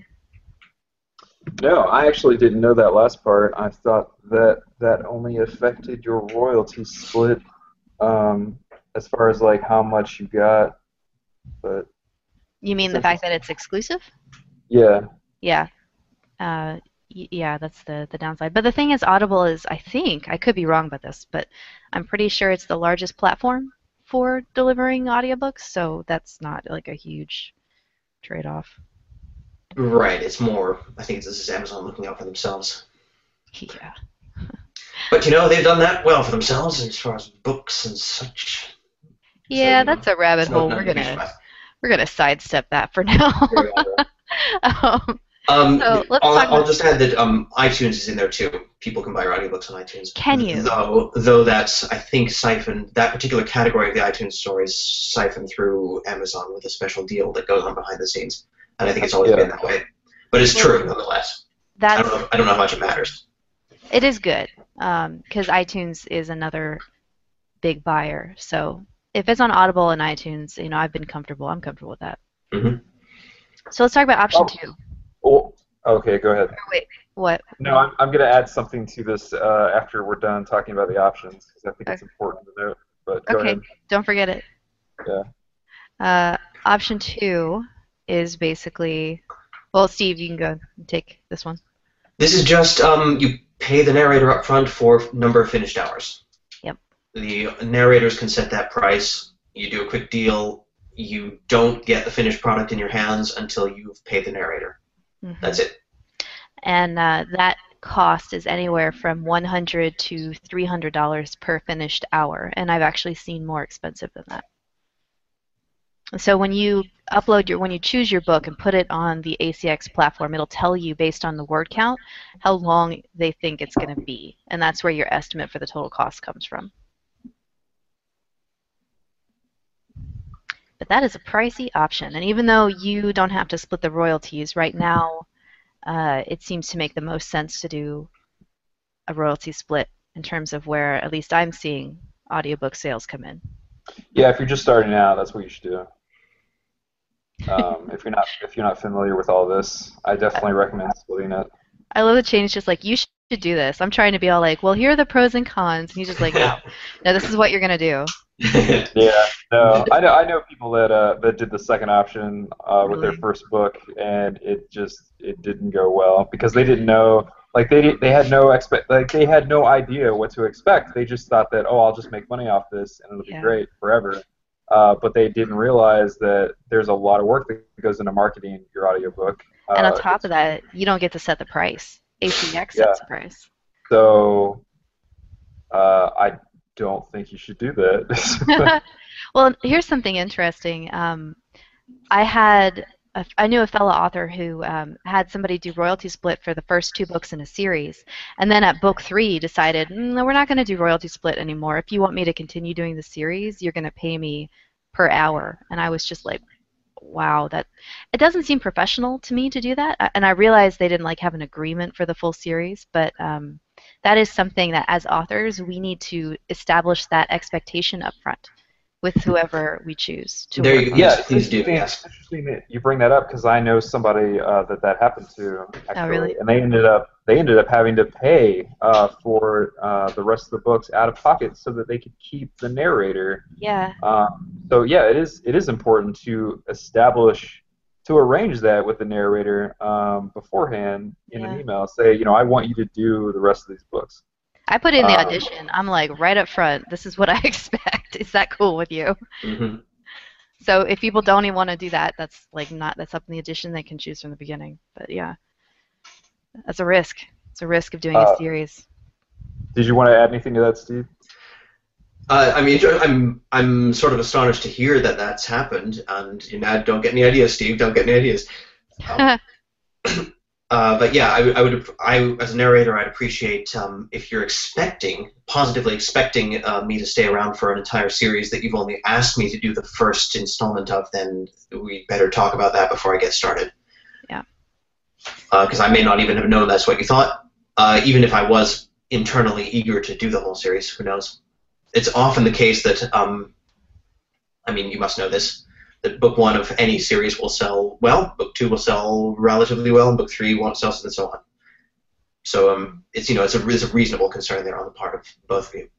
No, I actually didn't know that last part. I thought that that only affected your royalty split, um, as far as like how much you got. But You mean the fact that it's exclusive? yeah, Yeah. Uh, y- yeah, that's the, the downside. But the thing is, Audible is, I think, I could be wrong about this, but I'm pretty sure it's the largest platform for delivering audiobooks, so that's not like a huge trade off. Right. It's more. I think this is Amazon looking out for themselves. Yeah. But you know, they've done that well for themselves as far as books and such. Yeah, So, that's a rabbit hole. We're of the big gonna we're gonna sidestep that for now. Very well done. um, Um, So, let's I'll, talk I'll just add that um, iTunes is in there too. People can buy your audiobooks on iTunes. Can you? Though, though that's I think siphoned that particular category of the iTunes store is siphoned through Amazon with a special deal that goes on behind the scenes, and I think it's always Yeah. been that way. But it's true nonetheless. I don't know. I don't know how much it matters. It is good because iTunes is another big buyer. So if it's on Audible and iTunes, you know, I've been comfortable. I'm comfortable with that. Mhm. So let's talk about option Oh. two. Oh, okay, go ahead. Wait, what? No, I'm, I'm going to add something to this uh, after we're done talking about the options because I think it's important to note. But go Okay, ahead. don't forget it. Yeah. Uh, option two is basically, well, Steve, you can go and take this one. This is just um, you pay the narrator up front for number of finished hours. Yep. The narrators can set that price. You do a quick deal. You don't get the finished product in your hands until you've paid the narrator. Mhm. That's it. and uh, that cost is anywhere from 100 to 300 dollars per finished hour and i've actually seen more expensive than that so when you upload your when you choose your book and put it on the acx platform it'll tell you based on the word count how long they think it's going to be and that's where your estimate for the total cost comes from But that is a pricey option, and even though you don't have to split the royalties right now, uh, it seems to make the most sense to do a royalty split in terms of where at least I'm seeing audiobook sales come in. Yeah, if you're just starting out, that's what you should do. Um, if you're not if you're not familiar with all this, I definitely recommend splitting it. I love the change. Just like you should do this. I'm trying to be all like, well, here are the pros and cons, and he's just like, no, no, this is what you're gonna do. <laughs> yeah, no, I know I know people that uh, that did the second option uh, with their first book, and it just it didn't go well because they didn't know like they they had no expect like they had no idea what to expect. They just thought that oh I'll just make money off this and it'll Yeah. be great forever. Uh, but they didn't realize that there's a lot of work that goes into marketing your audiobook. And on Uh, top of that, you don't get to set the price. ACX Yeah. sets the price. So uh, I don't think you should do that. <laughs> <laughs> well, here's something interesting. Um, I had I knew a fellow author who um, had somebody do royalty split for the first two books in a series, and then at book three decided, "Mm, no, we're not going to do royalty split anymore. If you want me to continue doing the series, you're going to pay me per hour. And I was just like, wow, that it doesn't seem professional to me to do that. And I realized they didn't like have an agreement for the full series, but um, that is something that as authors we need to establish that expectation up front with whoever we choose to There work you on. go. Yes, please do, interesting- yes. It's interesting that you bring that up because I know somebody uh, that that happened to. Actually, Oh, really? And they ended up they ended up having to pay uh, for uh, the rest of the books out of pocket so that they could keep the narrator. Yeah, Um, so yeah, it is it is important to establish to arrange that with the narrator um, beforehand in Yeah. an email. Say you know I want you to do the rest of these books. I put in the Um, audition. I'm like right up front. This is what I <laughs> expect. Is that cool with you? hmm So if people don't even want to do that, that's like not that's up in the audition. They can choose from the beginning. But yeah, that's a risk. It's a risk of doing Uh, a series. Did you want to add anything to that, Steve? Uh, I mean, I'm I'm sort of astonished to hear that that's happened, and you know, don't get any ideas, Steve. Don't get any ideas. <laughs> Um, uh, but yeah, I, would- I would, I as a narrator, I'd appreciate um, if you're expecting, positively expecting uh, me to stay around for an entire series that you've only asked me to do the first installment of, then we better talk about that before I get started. Yeah. Because I may not even have known that's what you thought, uh, even if I was internally eager to do the whole series. Who knows? It's often the case that, um, I mean, you must know this that book one of any series will sell well, book two will sell relatively well, and book three won't sell, and so on. So um, it's you know it's a, it's a reasonable concern there on the part of both of you.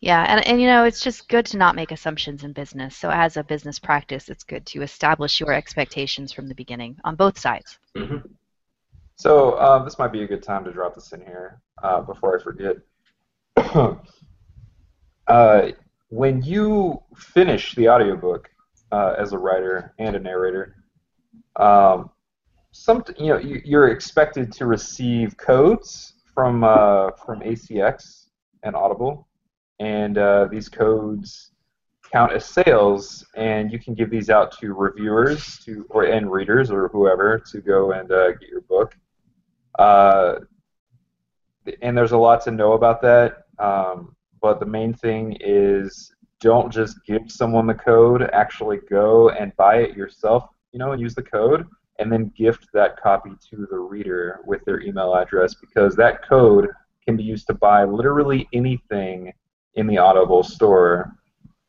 Yeah, and, and you know, it's just good to not make assumptions in business. So as a business practice, it's good to establish your expectations from the beginning on both sides. hmm So uh, this might be a good time to drop this in here uh, before I forget. <coughs> uh, when you finish the audiobook uh, as a writer and a narrator, um, some you know you, you're expected to receive codes from uh, from ACX and Audible, and uh, these codes count as sales, and you can give these out to reviewers to or and readers or whoever to go and uh, get your book. Uh, and there's a lot to know about that. Um, but the main thing is don't just give someone the code. Actually go and buy it yourself, you know, and use the code, and then gift that copy to the reader with their email address because that code can be used to buy literally anything in the Audible store.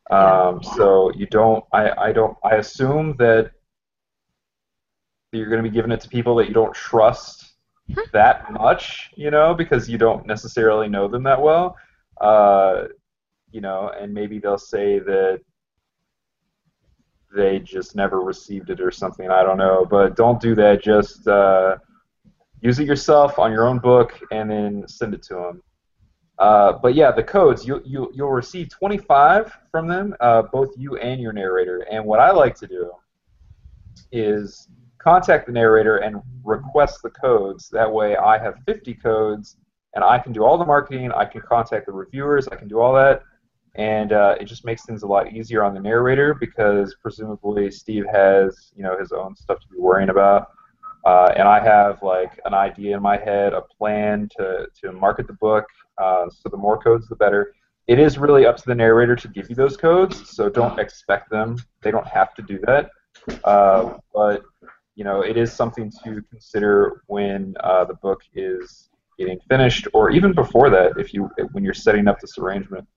Um, so you don't. I, I don't. I assume that you're going to be giving it to people that you don't trust that much, you know, because you don't necessarily know them that well. Uh, you know, and maybe they'll say that they just never received it or something. I don't know, but don't do that. Just uh, use it yourself on your own book and then send it to them. Uh, but yeah, the codes you you you'll receive 25 from them, uh, both you and your narrator. And what I like to do is contact the narrator and request the codes. That way, I have 50 codes, and I can do all the marketing. I can contact the reviewers. I can do all that, and uh, it just makes things a lot easier on the narrator because presumably Steve has you know his own stuff to be worrying about. Uh, and I have like an idea in my head, a plan to, to market the book. Uh, so the more codes, the better. it is really up to the narrator to give you those codes, so don't expect them. They don't have to do that. Uh, but you know, it is something to consider when uh, the book is getting finished, or even before that, if you when you're setting up this arrangement.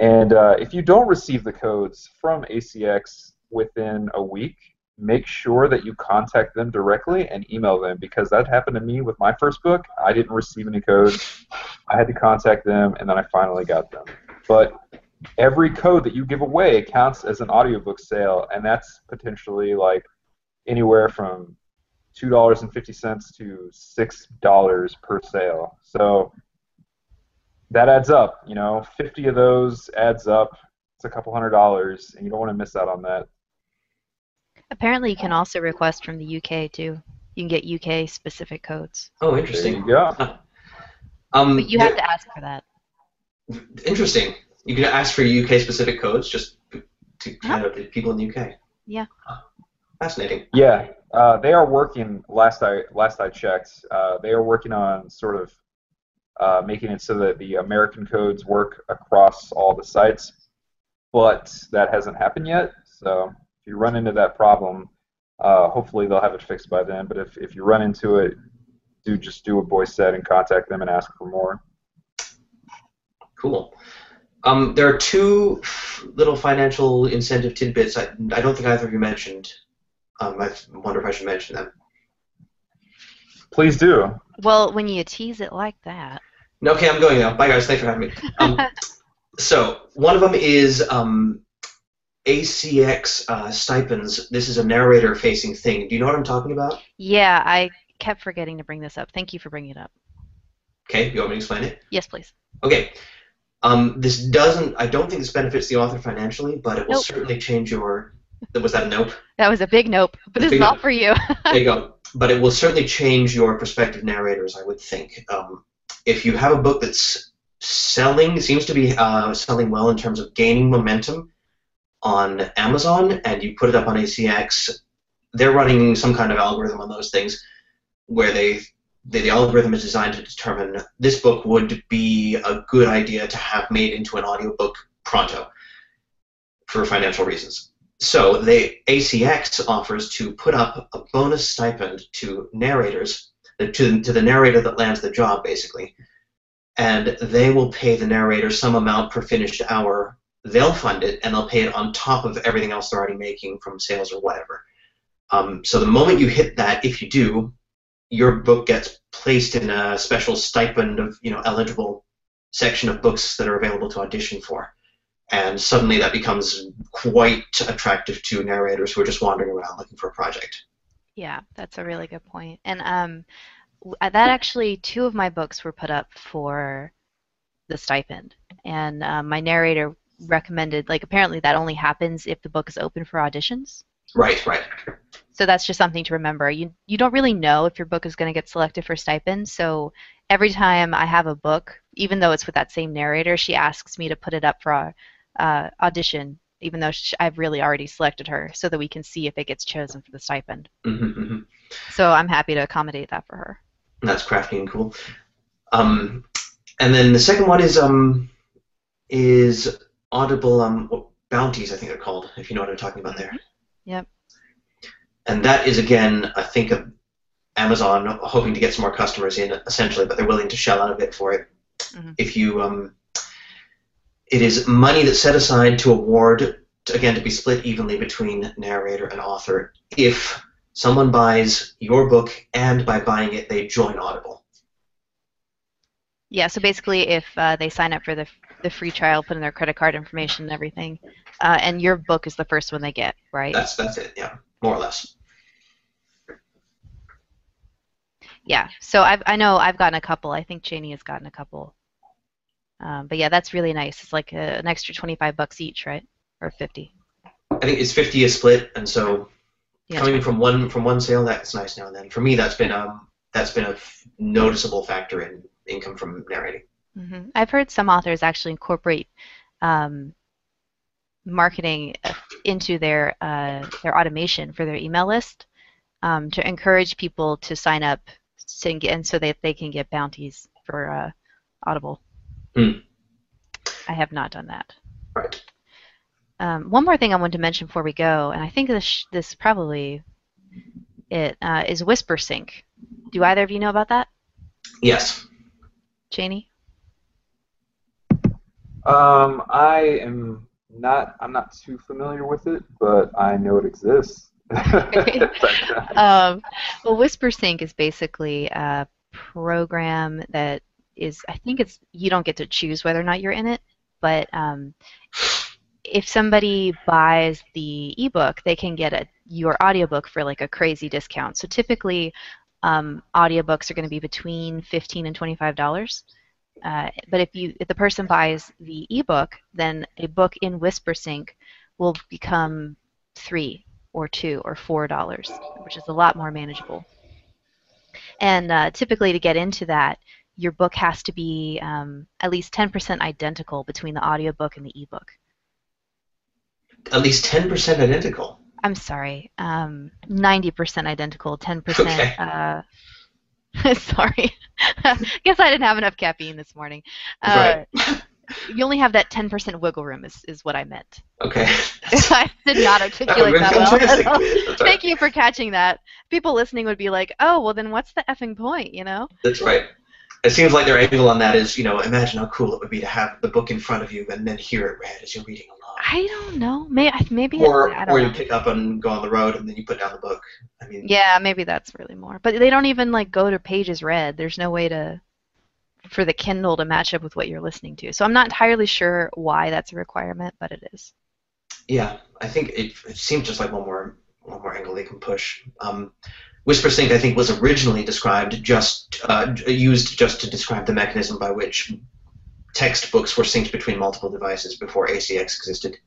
And uh, if you don't receive the codes from ACX within a week, make sure that you contact them directly and email them because that happened to me with my first book. I didn't receive any codes. I had to contact them, and then I finally got them. But every code that you give away counts as an audiobook sale, and that's potentially like anywhere from two dollars and fifty cents to six dollars per sale. So that adds up. You know, fifty of those adds up. It's a couple hundred dollars, and you don't want to miss out on that. Apparently, you can also request from the UK too. You can get UK specific codes. Oh, interesting. Yeah. Um, But you have to ask for that. Interesting. You can ask for UK specific codes just to kind of the people in the UK. Yeah. Huh. Fascinating. Yeah, uh, they are working. Last I last I checked, uh, they are working on sort of uh, making it so that the American codes work across all the sites, but that hasn't happened yet. So if you run into that problem, uh, hopefully they'll have it fixed by then. But if if you run into it, do just do what Boyce said and contact them and ask for more. Cool. Um, there are two f- little financial incentive tidbits I, I don't think either of you mentioned. Um, I wonder if I should mention them. Please do. Well, when you tease it like that. No, Okay, I'm going now. Bye, guys. Thanks for having me. Um, <laughs> so one of them is um, ACX uh, stipends. This is a narrator-facing thing. Do you know what I'm talking about? yeah, I kept forgetting to bring this up. Thank you for bringing it up. Okay, you want me to explain it? Yes, please. Okay. Um, this doesn't. I don't think this benefits the author financially, but it will Nope. certainly change your. Was that a nope? That was a big nope, but this is all nope. for you. <laughs> There you go. But it will certainly change your prospective narrators, I would think. Um, if you have a book that's selling, seems to be uh, selling well in terms of gaining momentum on Amazon, and you put it up on ACX, they're running some kind of algorithm on those things where they the, the algorithm is designed to determine this book would be a good idea to have made into an audiobook pronto for financial reasons. So they ACX offers to put up a bonus stipend to narrators, to, to the narrator that lands the job, basically, and they will pay the narrator some amount per finished hour. They'll fund it, and they'll pay it on top of everything else they're already making from sales or whatever. Um, so the moment you hit that, if you do, your book gets placed in a special stipend of you know eligible section of books that are available to audition for and suddenly that becomes quite attractive to narrators who are just wandering around looking for a project. Yeah, that's a really good point. And um, uh, that actually, two of my books were put up for the stipend, and um, my narrator recommended like apparently that only happens if the book is open for auditions. Right, right. So that's just something to remember. You you don't really know if your book is going to get selected for stipend. So every time I have a book, even though it's with that same narrator, she asks me to put it up for a, uh, audition, even though sh I've really already selected her, so that we can see if it gets chosen for the stipend. hmm hmm So I'm happy to accommodate that for her. That's crafty and cool. Um, and then the second one is um, is Audible um, bounties, I think they're called, if you know what I'm talking about there. Yep. And that is again, I think, of Amazon hoping to get some more customers in, essentially, but they're willing to shell out a bit for it. Mhm. If you, um, it is money that's set aside to award, to, again, to be split evenly between narrator and author. If someone buys your book and by buying it they join Audible. Yeah, so basically, if uh, they sign up for the the free trial, put in their credit card information and everything, uh, and your book is the first one they get, right? That's that's it. Yeah, more or less. Yeah. So I've I know I've gotten a couple. I think Cheney has gotten a couple. Um, but yeah, that's really nice. It's like a, an extra twenty-five bucks each, right? Or fifty. I think it's 50 a split, and so Yeah. coming from one from one sale, that's nice now and then. For me, that's been um that's been a f- noticeable factor in income from narrating. hmm I've heard some authors actually incorporate um, marketing uh, into their uh, their automation for their email list um, to encourage people to sign up to and so that they can get bounties for uh, Audible. Hmm. I have not done that. Right. Um, one more thing I wanted to mention before we go, and I think this this probably it uh, is WhisperSync. Do either of you know about that, Yes. Cheney? Um, I am not. I'm not too familiar with it, but I know it exists. <laughs> um, well, WhisperSync is basically a program that is. I think it's you don't get to choose whether or not you're in it, but um, if somebody buys the ebook, they can get a your audiobook for like a crazy discount. So typically, um, audiobooks are going to be between fifteen and twenty-five dollars. Uh, but if you if the person buys the ebook, then a book in WhisperSync will become three or two or four dollars, which is a lot more manageable. And uh, typically, to get into that, your book has to be um, at least 10% identical between the audiobook and the ebook. At least 10% identical. I'm sorry, um, 90% identical, 10%. Okay. Uh, <laughs> sorry, <laughs> guess I didn't have enough caffeine this morning. Uh, right. <laughs> You only have that 10% wiggle room, is, is what I meant. Okay. I did not articulate have that well. fantastic. at all. That's right. Thank you for catching that. People listening would be like, "Oh, well, then what's the effing point?" You know? That's right. It seems like their angle on that is, you know, imagine how cool it would be to have the book in front of you and then hear it read as you're reading along. I don't know. Maybe maybe Or, it's, I don't or know. you pick up and go on the road and then you put down the book. I mean, Yeah, maybe that's really more. But they don't even like go to pages read. There's no way to for the Kindle to match up with what you're listening to. So I'm not entirely sure why that's a requirement, but it is. yeah, I think it, it seems just like one more one more angle they can push. Um, WhisperSync, I think, was originally described just uh, used just to describe the mechanism by which textbooks were synced between multiple devices before ACX existed.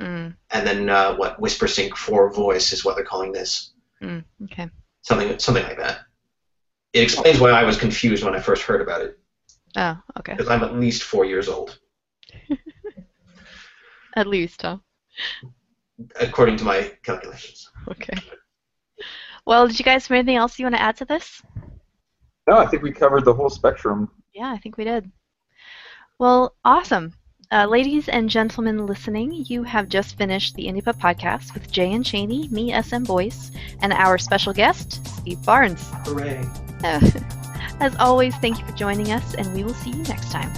Mm, And then uh, what WhisperSync for voice is what they're calling this. mm, okay. something something like that. It explains why I was confused when I first heard about it, Oh, okay. because I'm at least four years old, <laughs> At least, huh? according to my calculations. Okay. Well, did you guys have anything else you want to add to this? no, I think we covered the whole spectrum. Yeah, I think we did. Well, awesome. Uh, ladies and gentlemen listening, you have just finished the IndiePub podcast with Jay and Cheney, me, SM Boyce, and our special guest, Steve Barnes. Hooray! <laughs> As always, thank you for joining us, and we will see you next time.